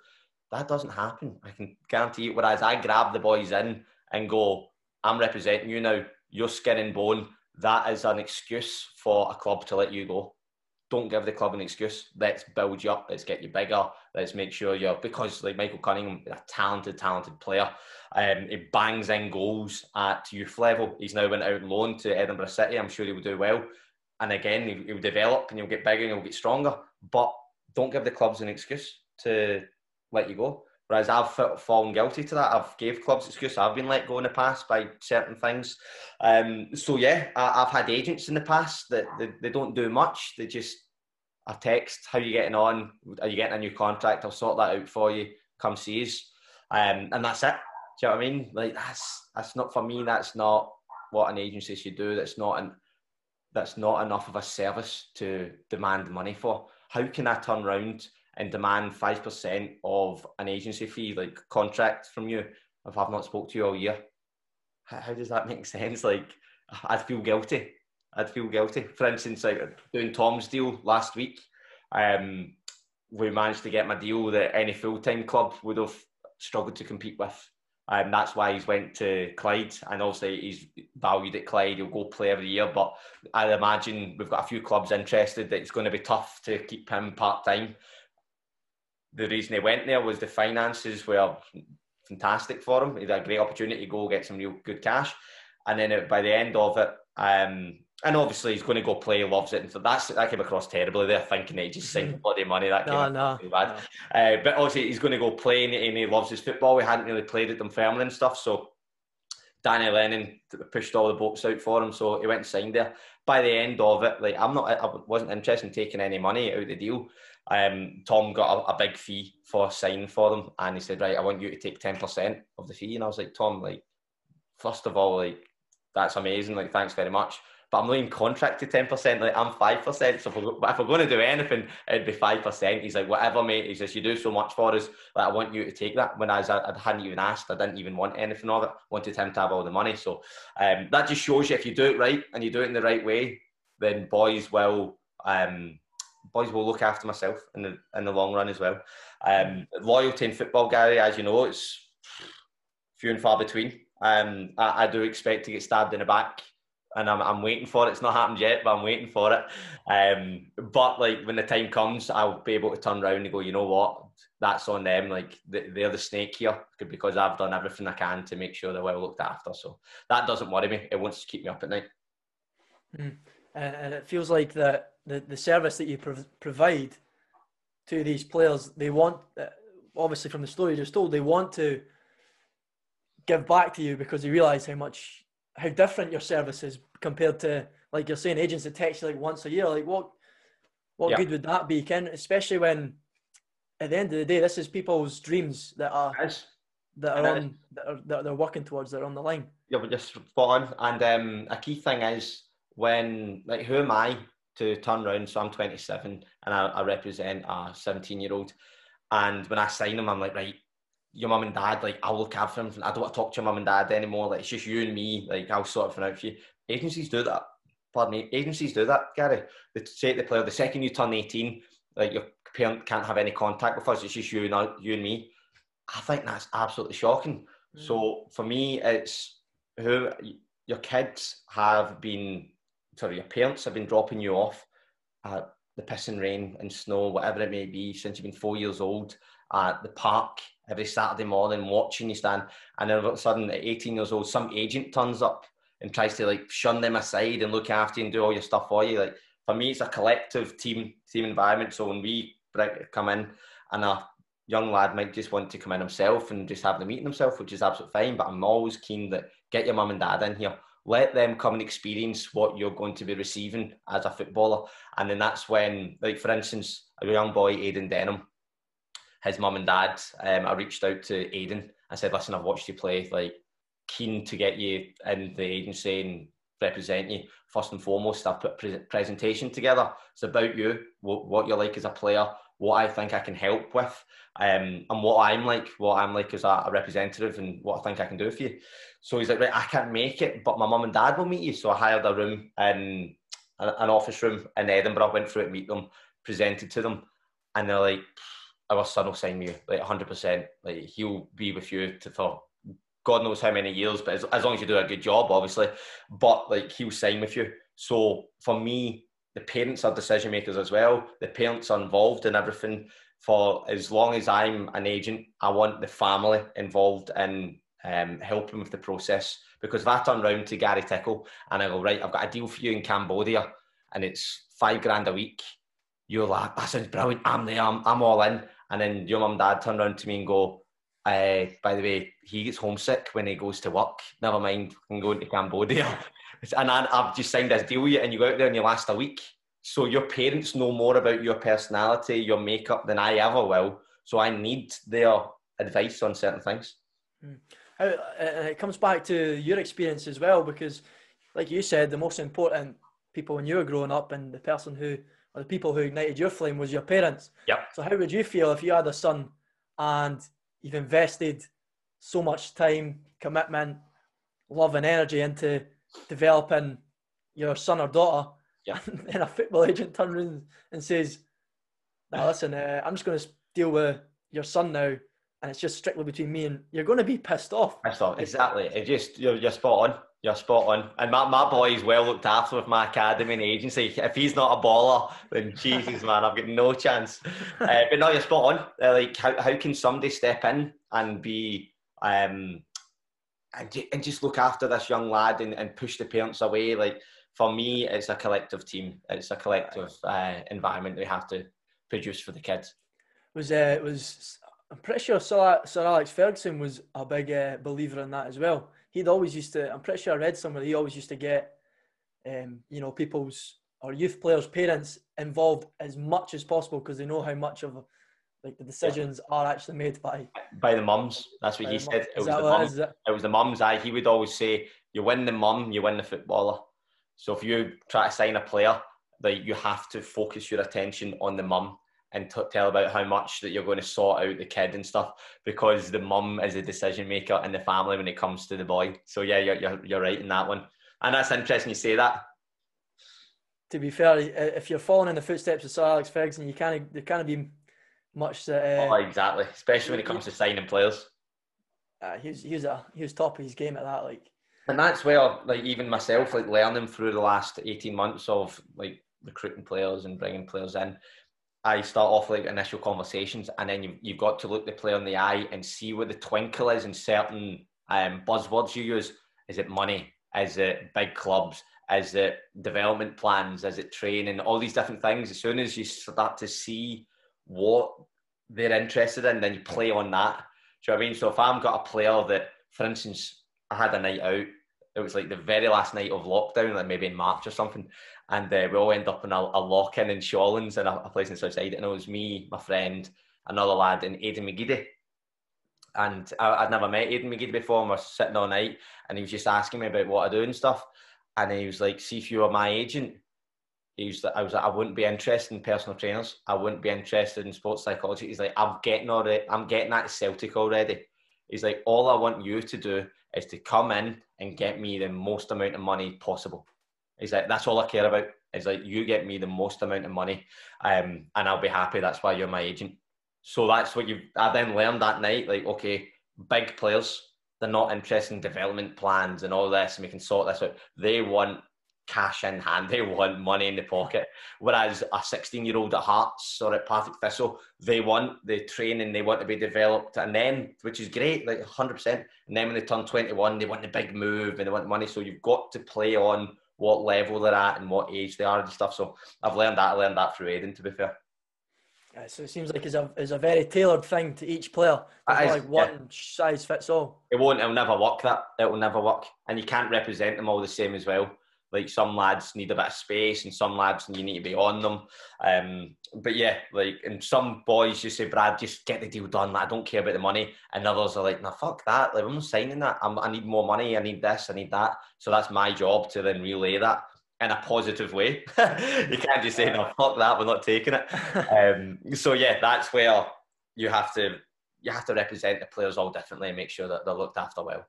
That doesn't happen. I can guarantee you. Whereas I grab the boys in and go, I'm representing you now. You're skin and bone. That is an excuse for a club to let you go don't give the club an excuse. Let's build you up. Let's get you bigger. Let's make sure you're because like Michael Cunningham, a talented, talented player. Um, he bangs in goals at youth level. He's now went out on loan to Edinburgh City. I'm sure he will do well. And again, he- he'll develop and he'll get bigger and he'll get stronger. But don't give the clubs an excuse to let you go. Whereas I've fallen guilty to that. I've gave clubs excuse. I've been let go in the past by certain things. Um, so yeah, I, I've had agents in the past that they, they don't do much. They just a text, how you getting on? Are you getting a new contract? I'll sort that out for you. Come see us. Um, and that's it. Do you know what I mean? Like that's that's not for me. That's not what an agency should do. That's not an that's not enough of a service to demand money for. How can I turn around and demand five percent of an agency fee, like contract from you, if I've not spoke to you all year? How, does that make sense? Like I'd feel guilty. I'd feel guilty. For instance, like doing Tom's deal last week, um, we managed to get my deal that any full time club would have struggled to compete with. Um, that's why he's went to Clyde, and obviously he's valued at Clyde. He'll go play every year, but I imagine we've got a few clubs interested. That it's going to be tough to keep him part time. The reason he went there was the finances were fantastic for him. He had a great opportunity to go get some real good cash, and then it, by the end of it, um, and obviously he's going to go play, loves it, and so that's that came across terribly there, thinking that he just signed bloody money. That came No, no, too bad. no. Uh, but obviously he's going to go play and, and he loves his football. We hadn't really played at Dunfermline and stuff, so Danny Lennon pushed all the boats out for him, so he went and signed there. By the end of it, like I'm not, I wasn't interested in taking any money out of the deal. Um, Tom got a, a big fee for signing for them, and he said, "Right, I want you to take ten percent of the fee." And I was like, "Tom, like, first of all, like, that's amazing. Like, thanks very much." But I'm not even contracted ten percent. Like I'm five percent. So if we're, if we're going to do anything, it'd be five percent. He's like, whatever, mate. He says, you do so much for us. Like I want you to take that. When I, was, I hadn't even asked, I didn't even want anything of it. Wanted him to have all the money. So um, that just shows you if you do it right and you do it in the right way, then boys will um, boys will look after myself in the in the long run as well. Um, loyalty in football, Gary, as you know, it's few and far between. Um, I, I do expect to get stabbed in the back and I'm, I'm waiting for it. It's not happened yet, but I'm waiting for it. Um, but like when the time comes, I'll be able to turn around and go, you know what, that's on them. Like they're the snake here because I've done everything I can to make sure they're well looked after. So that doesn't worry me. It wants to keep me up at night. Mm. And, and it feels like that the, the service that you prov- provide to these players, they want, uh, obviously from the story you just told, they want to give back to you because they realise how much how different your service is compared to like you're saying agents that text you like once a year like what what Yeah. good would that be Ken especially when at the end of the day this is people's dreams that are Yes. that are on that, are, that they're working towards that are on the line Yeah, but just spot on. And um, a key thing is when, like, who am I to turn around? So I'm 27 and I, I represent a 17 year old. And when I sign him, I'm like, right, your mum and dad, like, I'll look after him. I don't want to talk to your mum and dad anymore. Like, it's just you and me. Like, I'll sort everything out for you. Agencies do that. pardon me, agencies do that, Gary. They say to the player, the second you turn 18, like your parent can't have any contact with us, it's just you and, you and me. I think that's absolutely shocking. Mm. So for me, it's who your kids have been, sorry, your parents have been dropping you off at the piss and rain and snow, whatever it may be, since you've been four years old at the park every Saturday morning watching you stand. And then all of a sudden, at 18 years old, some agent turns up and tries to like shun them aside and look after you and do all your stuff for you. Like for me, it's a collective team team environment. So when we come in and a young lad might just want to come in himself and just have the meeting himself, which is absolutely fine. But I'm always keen that get your mum and dad in here. Let them come and experience what you're going to be receiving as a footballer. And then that's when, like for instance, a young boy, Aidan Denham, his mum and dad, um, I reached out to Aidan. I said, listen, I've watched you play. Like, keen to get you in the agency and represent you. First and foremost, I've put a presentation together. It's about you, what you're like as a player, what I think I can help with, um, and what I'm like, what I'm like as a, a, representative, and what I think I can do for you. So he's like, right, I can't make it, but my mum and dad will meet you. So I hired a room in an office room in Edinburgh, went through it, meet them, presented to them, and they're like, our son will sign you like 100%. Like he'll be with you to for God knows how many years, but as, as long as you do a good job, obviously. But like he'll sign with you. So for me, the parents are decision makers as well. The parents are involved in everything. For as long as I'm an agent, I want the family involved in um, helping with the process. Because if I turn round to Gary Tickle and I go, right, I've got a deal for you in Cambodia and it's five grand a week, you're like, that sounds brilliant. I'm there, I'm, I'm all in. And then your mum and dad turn around to me and go, uh, by the way, he gets homesick when he goes to work. Never mind, going to Cambodia. and I, have just signed this deal with you, and you go out there and you last a week. So your parents know more about your personality, your makeup than I ever will. So I need their advice on certain things. Hmm. How, uh, it comes back to your experience as well, because, like you said, the most important people when you were growing up, and the person who, or the people who ignited your flame, was your parents. Yep. So how would you feel if you had a son and you've invested so much time, commitment, love, and energy into developing your son or daughter. Yeah. And then a football agent turns around and says, "Now listen, uh, I'm just going to deal with your son now, and it's just strictly between me and you're going to be pissed off." Pissed off, exactly. It just you're, you're spot on. You're spot on. And my, my boy is well looked after with my academy and agency. If he's not a baller, then Jesus, man, I've got no chance. Uh, but no, you're spot on. Uh, like, how, how can somebody step in and be, um, and, and just look after this young lad and, and push the parents away? Like, for me, it's a collective team. It's a collective uh, environment we have to produce for the kids. Was uh, was I'm pretty sure Sir, Sir Alex Ferguson was a big uh, believer in that as well he'd always used to. I'm pretty sure I read somewhere he always used to get, um, you know, people's or youth players' parents involved as much as possible because they know how much of like the decisions yeah. are actually made by by the mums. That's what he said. It was, the mums. It? it was the mums. I he would always say, "You win the mum, you win the footballer." So if you try to sign a player, that you have to focus your attention on the mum and t- tell about how much that you're going to sort out the kid and stuff because the mum is a decision maker in the family when it comes to the boy. So yeah, you're, you're, you're right in that one. And that's interesting you say that. To be fair, if you're following in the footsteps of Sir Alex Ferguson, you kind of you kind of be much that. Uh, oh, exactly, especially when it comes to signing players. Uh, he was he was a he was top of his game at that, like. And that's where, like, even myself, like, learning through the last eighteen months of like recruiting players and bringing players in, I start off like initial conversations, and then you've, you've got to look the player in the eye and see where the twinkle is in certain um, buzzwords you use. Is it money? Is it big clubs? Is it development plans? Is it training? All these different things. As soon as you start to see what they're interested in, then you play on that. Do you know what I mean? So if I've got a player that, for instance, I had a night out, it was like the very last night of lockdown, like maybe in March or something, and uh, we all end up in a, a lock-in in Shawlands and a, place in Southside, and it was me, my friend, another lad, and Aiden McGeady. And I, would never met Aiden McGeady before, and we are sitting all night, and he was just asking me about what I do and stuff. And he was like, "See if you were my agent." He was, I was like, I wouldn't be interested in personal trainers. I wouldn't be interested in sports psychology. He's like, I'm getting already, I'm getting that Celtic already. He's like, all I want you to do is to come in and get me the most amount of money possible He's like, that's all I care about. Is like you get me the most amount of money, um, and I'll be happy. That's why you're my agent. So that's what you. I then learned that night. Like, okay, big players, they're not interested in development plans and all this, and we can sort this out. They want cash in hand. They want money in the pocket. Whereas a 16 year old at Hearts or at Partick Thistle, they want the training, they want to be developed, and then, which is great, like 100%. And then when they turn 21, they want the big move and they want money. So you've got to play on what level they're at and what age they are and stuff. So I've learned that. I learned that through Aiden, to be fair. Yeah, so it seems like it's a, it's a very tailored thing to each player. It's not like one yeah. size fits all. It won't. It'll never work. That it will never work, and you can't represent them all the same as well. Like some lads need a bit of space, and some lads and you need to be on them. Um, but yeah, like and some boys just say, Brad, just get the deal done. I don't care about the money, and others are like, Nah, fuck that. Like I'm not signing that. I'm, I need more money. I need this. I need that. So that's my job to then relay that in a positive way. you can't just say, no, fuck that, we're not taking it. um, so yeah, that's where you have to you have to represent the players all differently and make sure that they're looked after well.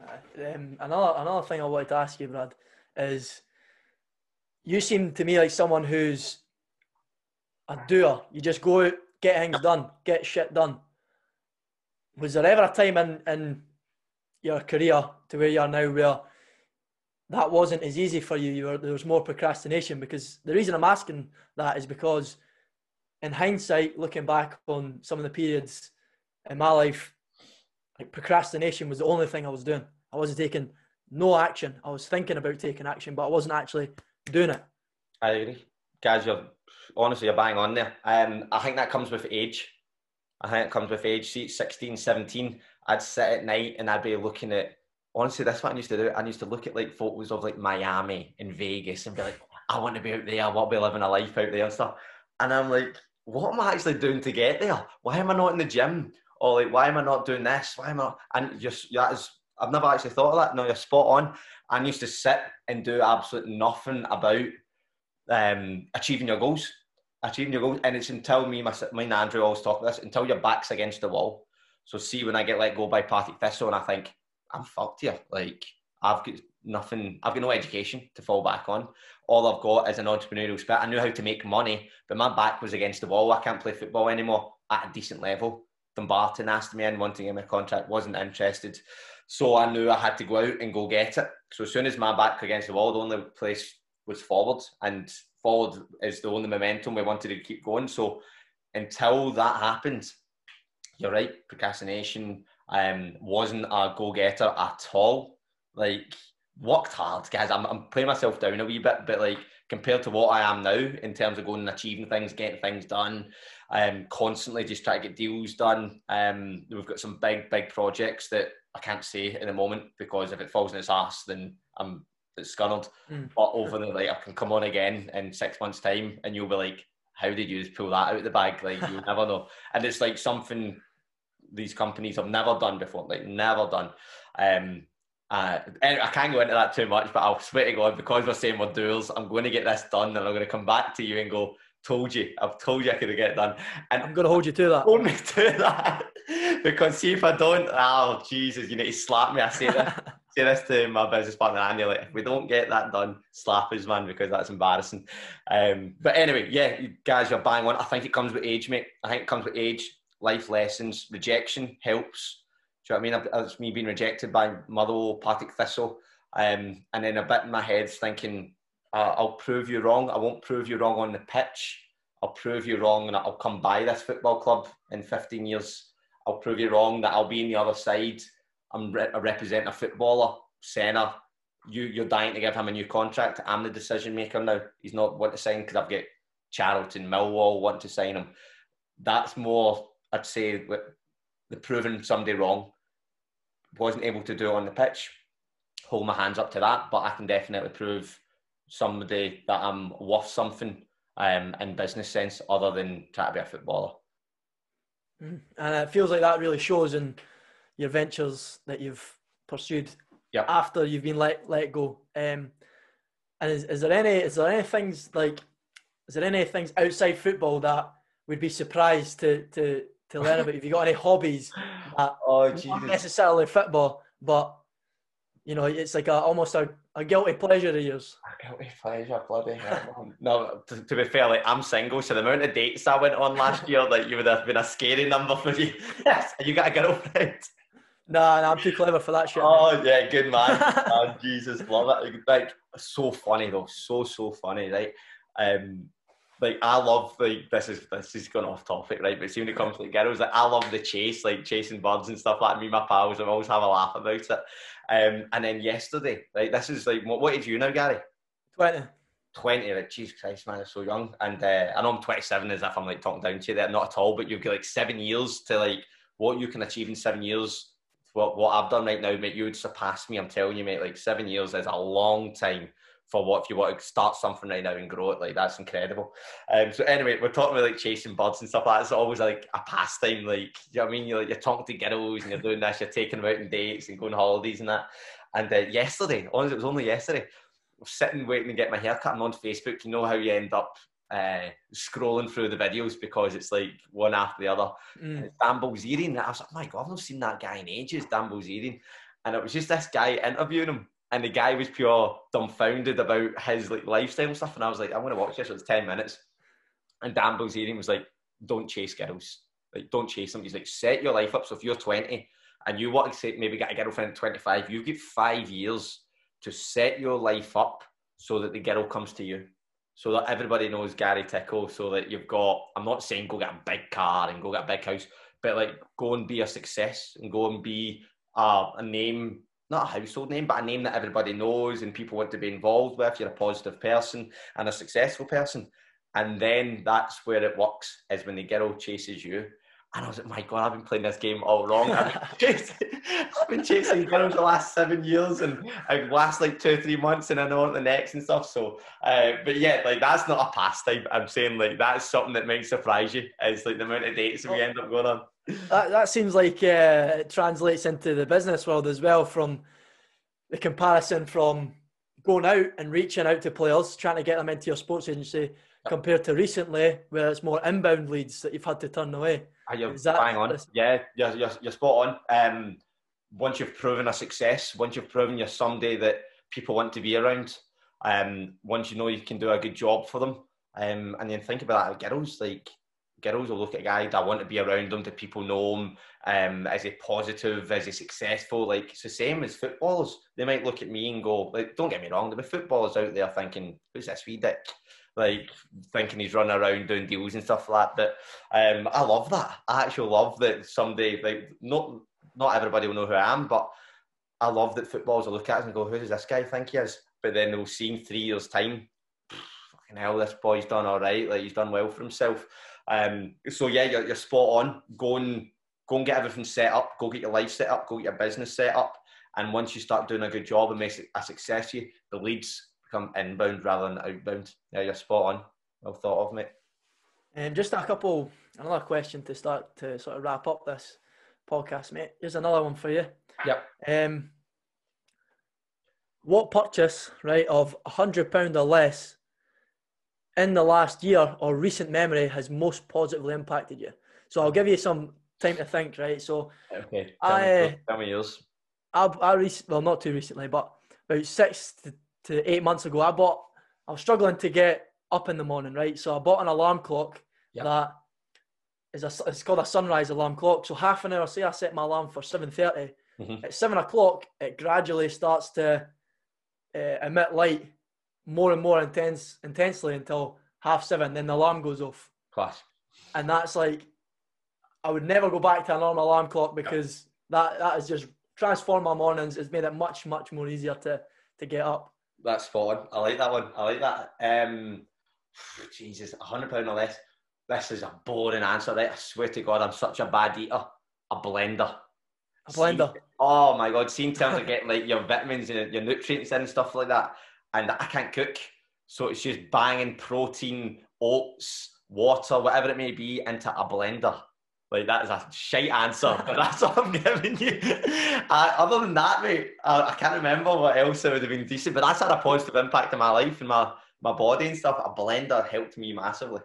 Um, another another thing I wanted to ask you, Brad, is you seem to me like someone who's a doer. You just go out, get things done, get shit done. Was there ever a time in, in your career to where you are now where that wasn't as easy for you? you were, there was more procrastination because the reason I'm asking that is because in hindsight, looking back on some of the periods in my life like procrastination was the only thing I was doing. I wasn't taking no action. I was thinking about taking action, but I wasn't actually doing it. I agree. Guys, you're honestly you're bang on there. Um, I think that comes with age. I think it comes with age. See, 16, 17, I'd sit at night and I'd be looking at honestly, that's what I used to do. I used to look at like photos of like Miami and Vegas and be like, I want to be out there, I want to be living a life out there and stuff. And I'm like, what am I actually doing to get there? Why am I not in the gym? Or like, why am I not doing this? Why am I? And just that is, I've never actually thought of that. No, you're spot on. I used to sit and do absolutely nothing about um, achieving your goals, achieving your goals. And it's until me, my, my and Andrew always talk about this, until your back's against the wall. So see when I get let go by Partick Thistle and I think, I'm fucked here. Like, I've got nothing, I've got no education to fall back on. All I've got is an entrepreneurial spirit. I knew how to make money, but my back was against the wall. I can't play football anymore at a decent level. Dumbarton asked me in wanting him a contract, wasn't interested. So I knew I had to go out and go get it. So as soon as my back against the wall, the only place was forward, and forward is the only momentum we wanted to keep going. So until that happened, you're right, procrastination um, wasn't a go getter at all. Like worked hard, guys. I'm, I'm putting myself down a wee bit, but like compared to what I am now in terms of going and achieving things, getting things done, um, constantly just try to get deals done. Um, we've got some big, big projects that I can't say in the moment because if it falls in its ass, then I'm it's scunnered. Mm. But over the like, I can come on again in six months' time, and you'll be like, "How did you just pull that out of the bag?" Like you'll never know. And it's like something these companies have never done before, like never done. Um, uh, I can't go into that too much, but I'll swear to God, because we're saying we're duels, I'm going to get this done, and I'm going to come back to you and go, told you, I've told you I could get it done. And I'm going to hold you to that. Hold me to that. because see if I don't, oh, Jesus, you need to slap me. I say this, say this to my business partner, Andy, like, if we don't get that done, slap us, man, because that's embarrassing. Um, but anyway, yeah, guys, you're bang on. I think it comes with age, mate. I think it comes with age, life lessons, rejection helps. Do you know what I mean? It's me being rejected by Motherwell, Partick Thistle. Um, and then a bit in my head thinking, uh, I'll prove you wrong. I won't prove you wrong on the pitch. I'll prove you wrong and I'll come by this football club in 15 years. I'll prove you wrong that I'll be in the other side. I'm re- I represent a footballer, Senna. You, you're dying to give him a new contract. I'm the decision maker now. He's not want to sign because I've got Charlton, Millwall want to sign him. That's more, I'd say, the proving somebody wrong. Wasn't able to do it on the pitch. Hold my hands up to that, but I can definitely prove somebody that I'm worth something um, in business sense other than trying to be a footballer. Mm. And it feels like that really shows in your ventures that you've pursued yep. after you've been let let go. Um, and is, is there any is there any things like is there any things outside football that would be surprised to to to learn about? If you got any hobbies that oh, not necessarily football, but you know, it's like a, almost a, a guilty pleasure of yours. A guilty pleasure, bloody hell. no, to, to, be fair, like I'm single, so the amount of dates I went on last year, like you would have been a scary number for you. Yes, you got a girlfriend. Nah, nah, I'm too clever for that shit. Oh yeah, good man. oh, Jesus, love it. Like so funny though, so so funny, right? Um, like I love like this is this is going off topic, right? But see when it comes to like girls, like I love the chase, like chasing birds and stuff like me, my pals, I always have a laugh about it. Um, and then yesterday, like this is like what, what age are you now, Gary? Twenty. 20, like, Jesus Christ, man, it's so young. And uh, I know I'm 27 as if I'm like talking down to you there, not at all, but you've got like seven years to like what you can achieve in seven years. What, what I've done right now, mate, you would surpass me. I'm telling you, mate, like seven years is a long time for what if you want to start something right now and grow it like that's incredible um so anyway we're talking about like chasing birds and stuff like that it's always like a pastime like you know what I mean you're, like, you're talking to girls and you're doing this you're taking them out on dates and going holidays and that and uh, yesterday honestly it was only yesterday I was sitting waiting to get my hair haircut and on Facebook you know how you end up uh, scrolling through the videos because it's like one after the other. Mm. Dan Bilzerian. I was like, oh my God, I've not seen that guy in ages, Dan Bilzerian. And it was just this guy interviewing him and the guy was pure dumbfounded about his like lifestyle and stuff. And I was like, I'm gonna watch this. It's ten minutes. And Dan Bilzerian was like, don't chase girls. Like, don't chase them. He's like, set your life up. So if you're 20 and you want to say maybe get a girlfriend at 25, you get five years to set your life up so that the girl comes to you. So that everybody knows Gary Tickle, so that you've got I'm not saying go get a big car and go get a big house, but like go and be a success and go and be uh, a name not a household name, but a name that everybody knows and people want to be involved with. You're a positive person and a successful person. And then that's where it works, is when the girl chases you. And I was like, my God, I've been playing this game all wrong. I've been chasing, I've been chasing girls the last seven years and I last like two or three months and I know the next and stuff. So, uh, but yeah, like that's not a pastime. I'm saying like that's something that might surprise you is like the amount of dates that we end up going on. That, that seems like uh, it translates into the business world as well from the comparison from going out and reaching out to players, trying to get them into your sports agency compared to recently where it's more inbound leads that you've had to turn away. Are you bang on? Yeah, you're, you're, you're spot on. Um, once you've proven a success, once you've proven you're somebody that people want to be around, um, once you know you can do a good job for them, um, and then think about that, girls like girls will look at guys. I want to be around them. Do people know him? Um, is he positive? Is he successful? Like it's the same as footballers. They might look at me and go, like, don't get me wrong, there'll be footballers out there thinking, who's this wee dick? like thinking he's running around doing deals and stuff like that. But um, I love that. I actually love that somebody like not not everybody will know who I am, but I love that footballers will look at us and go, "Who does this guy think he is?" But then they'll see in three years' time, fucking hell, this boy's done all right. Like he's done well for himself. Um, so yeah, you're, you're spot on. Go and go and get everything set up. Go get your life set up. Go get your business set up. And once you start doing a good job and make a success, you the leads become inbound rather than outbound. Yeah, you're spot on. Well thought of, mate. Um, just a couple, another question to start to sort of wrap up this podcast, mate. Here's another one for you. Yep. Um, what purchase, right, of a hundred pound or less in the last year or recent memory has most positively impacted you? So I'll give you some time to think, right? So okay, tell I me, tell me yours. I, I well, not too recently, but about six to to eight months ago, I bought. I was struggling to get up in the morning, right? So I bought an alarm clock yep. that is a. It's called a sunrise alarm clock. So half an hour. Say I set my alarm for seven thirty. Mm-hmm. At seven o'clock, it gradually starts to uh, emit light more and more intense, intensely until half seven. Then the alarm goes off. Class. And that's like, I would never go back to a normal alarm clock because yep. that that has just transformed my mornings. It's made it much much more easier to to get up. That's fun. I like that one. I like that. Um, Jesus, a hundred pound or less. This is a boring answer, right? I swear to God, I'm such a bad eater. A blender. A blender. Oh my God! See, in terms of getting like your vitamins and your nutrients and stuff like that, and I can't cook, so it's just banging protein, oats, water, whatever it may be, into a blender. Like that is a shite answer, but that's what I'm giving you. Uh, other than that, mate, I, I, can't remember what else it would have been decent. But that's had a positive impact on my life and my my body and stuff. A blender helped me massively.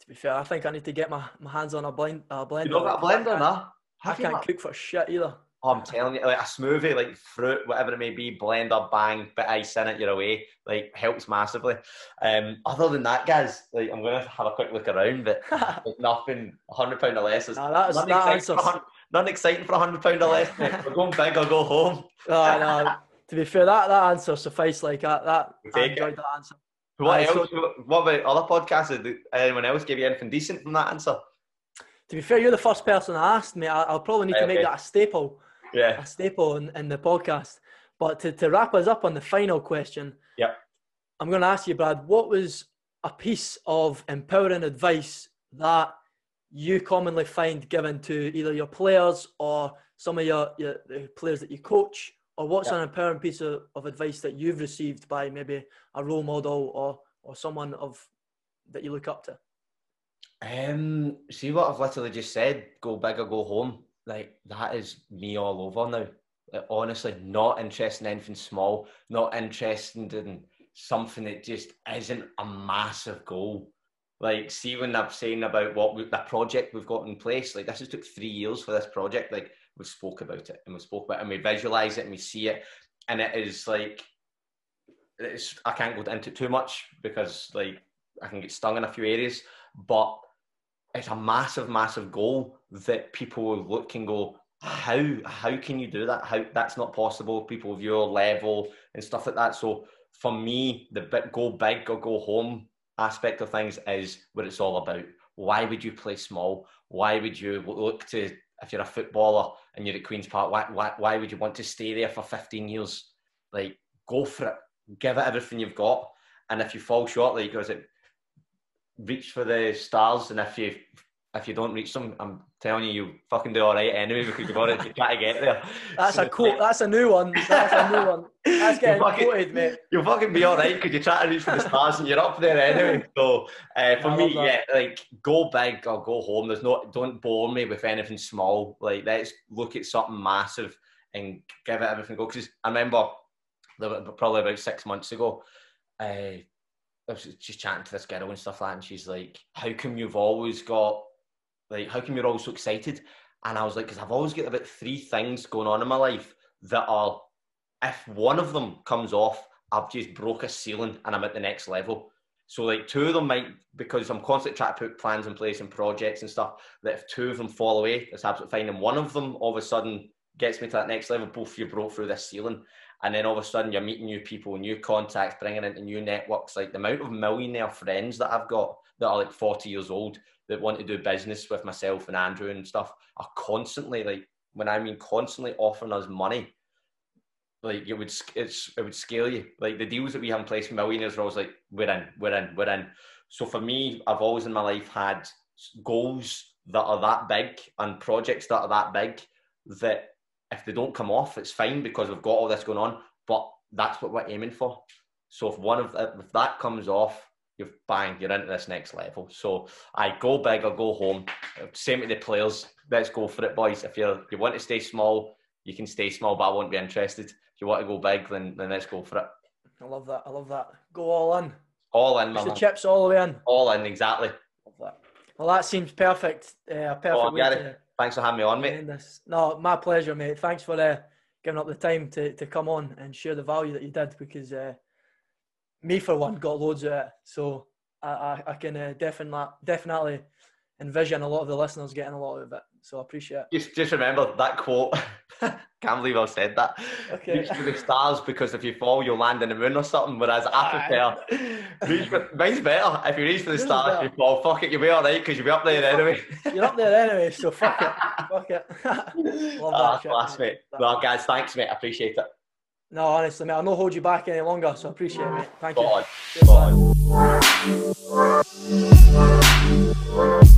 To be fair, I think I need to get my, my hands on a, blind, a blender. You know got a blender, nah? I can't cook for shit either. Oh, I'm telling you, like a smoothie, like fruit, whatever it may be, blender, bang, bit ice in it, you're away. Like helps massively. Um, other than that, guys, like I'm gonna have a quick look around, but like nothing, hundred pound or less. Is No, that's- nothing, that exciting for a answers- nothing exciting for hundred pound or less. mate. We're going big or go home. Oh, no. To be fair, that, that answer sufficed. Like that, that I enjoyed that answer. What so- else? what about other podcasts? Did anyone else give you anything decent from that answer? To be fair, you're the first person I asked me. I, I'll probably need to make okay. that a staple, Yeah. a staple in, in the podcast. But to, to wrap us up on the final question, yeah, I'm going to ask you, Brad, what was a piece of empowering advice that you commonly find given to either your players or some of your, your the players that you coach? Or what's Yep. an empowering piece of, of advice that you've received by maybe a role model or, or someone of that you look up to? Um, see what I've literally just said. Go big or go home. Like that is me all over now. Like, honestly, not interested in anything small. Not interested in something that just isn't a massive goal. Like, see when I'm saying about what we, the project we've got in place. Like, this has took three years for this project. Like, we spoke about it and we spoke about it and we visualize it and we see it, and it is like, it's. I can't go into too much because like I can get stung in a few areas, but it's a massive, massive goal that people look and go, how how can you do that? How that's not possible. People of your level and stuff like that. So for me, the bit go big or go home aspect of things is what it's all about. Why would you play small? Why would you look to if you're a footballer and you're at Queens Park? Why why, why would you want to stay there for 15 years? Like go for it. Give it everything you've got. And if you fall short, like goes it reach for the stars, and if you if you don't reach them, I'm telling you, you fucking do all right anyway because you've already tried to get there. That's So a quote. That's a new one. That's a new one. That's getting fucking- quoted, mate. You'll fucking be all right because you try to reach for the stars and you're up there anyway. So uh, for me, love yeah, like go big or go home. There's no don't bore me with anything small. Like let's look at something massive and give it everything go. Because I remember probably about six months ago. Uh, I was just chatting to this girl and stuff like that, and she's like, "How come you've always got like? How come you're always so excited?" And I was like, "Because I've always got about three things going on in my life that are, if one of them comes off, I've just broke a ceiling and I'm at the next level. So like two of them might because I'm constantly trying to put plans in place and projects and stuff. That if two of them fall away, that's absolutely fine. And one of them all of a sudden gets me to that next level. Both you broke through this ceiling, and then all of a sudden you're meeting new people, new contacts, bringing into new networks. Like the amount of millionaire friends that I've got that are like 40 years old that want to do business with myself and Andrew and stuff are constantly like when I mean constantly offering us money. Like it would, it's it would scale you. Like the deals that we have in place, for millionaires are always like, we're in, we're in, we're in. So for me, I've always in my life had goals that are that big and projects that are that big that if they don't come off, it's fine because we've got all this going on. But that's what we're aiming for. So if one of if that comes off, you've bang, you're into this next level. So I go big or go home. Same to the players. Let's go for it, boys. If you you want to stay small, you can stay small, but I won't be interested. If you want to go big, then then let's go for it. I love that. I love that. Go all in. All in, Push the chips all the way in. All in, exactly. Love that. Well, that seems perfect. Uh, perfect Oh, way to Thanks for having me on, mate. No, my pleasure, mate. Thanks for uh, giving up the time to, to come on and share the value that you did because uh, me, for one, got loads of it. So I, I, I can uh, definitely, definitely envision a lot of the listeners getting a lot of it. So I appreciate it. Just, just remember that quote. Can't believe I've said that. Okay. Reach for the stars because if you fall, you'll land in the moon or something. Whereas I prefer reach for, mine's better. If you reach for the Yours stars, you fall. Fuck it, you'll be all right because you'll be up there anyway. You're up there anyway, so fuck it. Fuck it. Love ah, that shit, class, mate. That- Well, guys, thanks, mate. I appreciate it. No, honestly, mate, I'll not hold you back any longer, so I appreciate it, mate. Thank Spot you. on. Cheers, Spot on.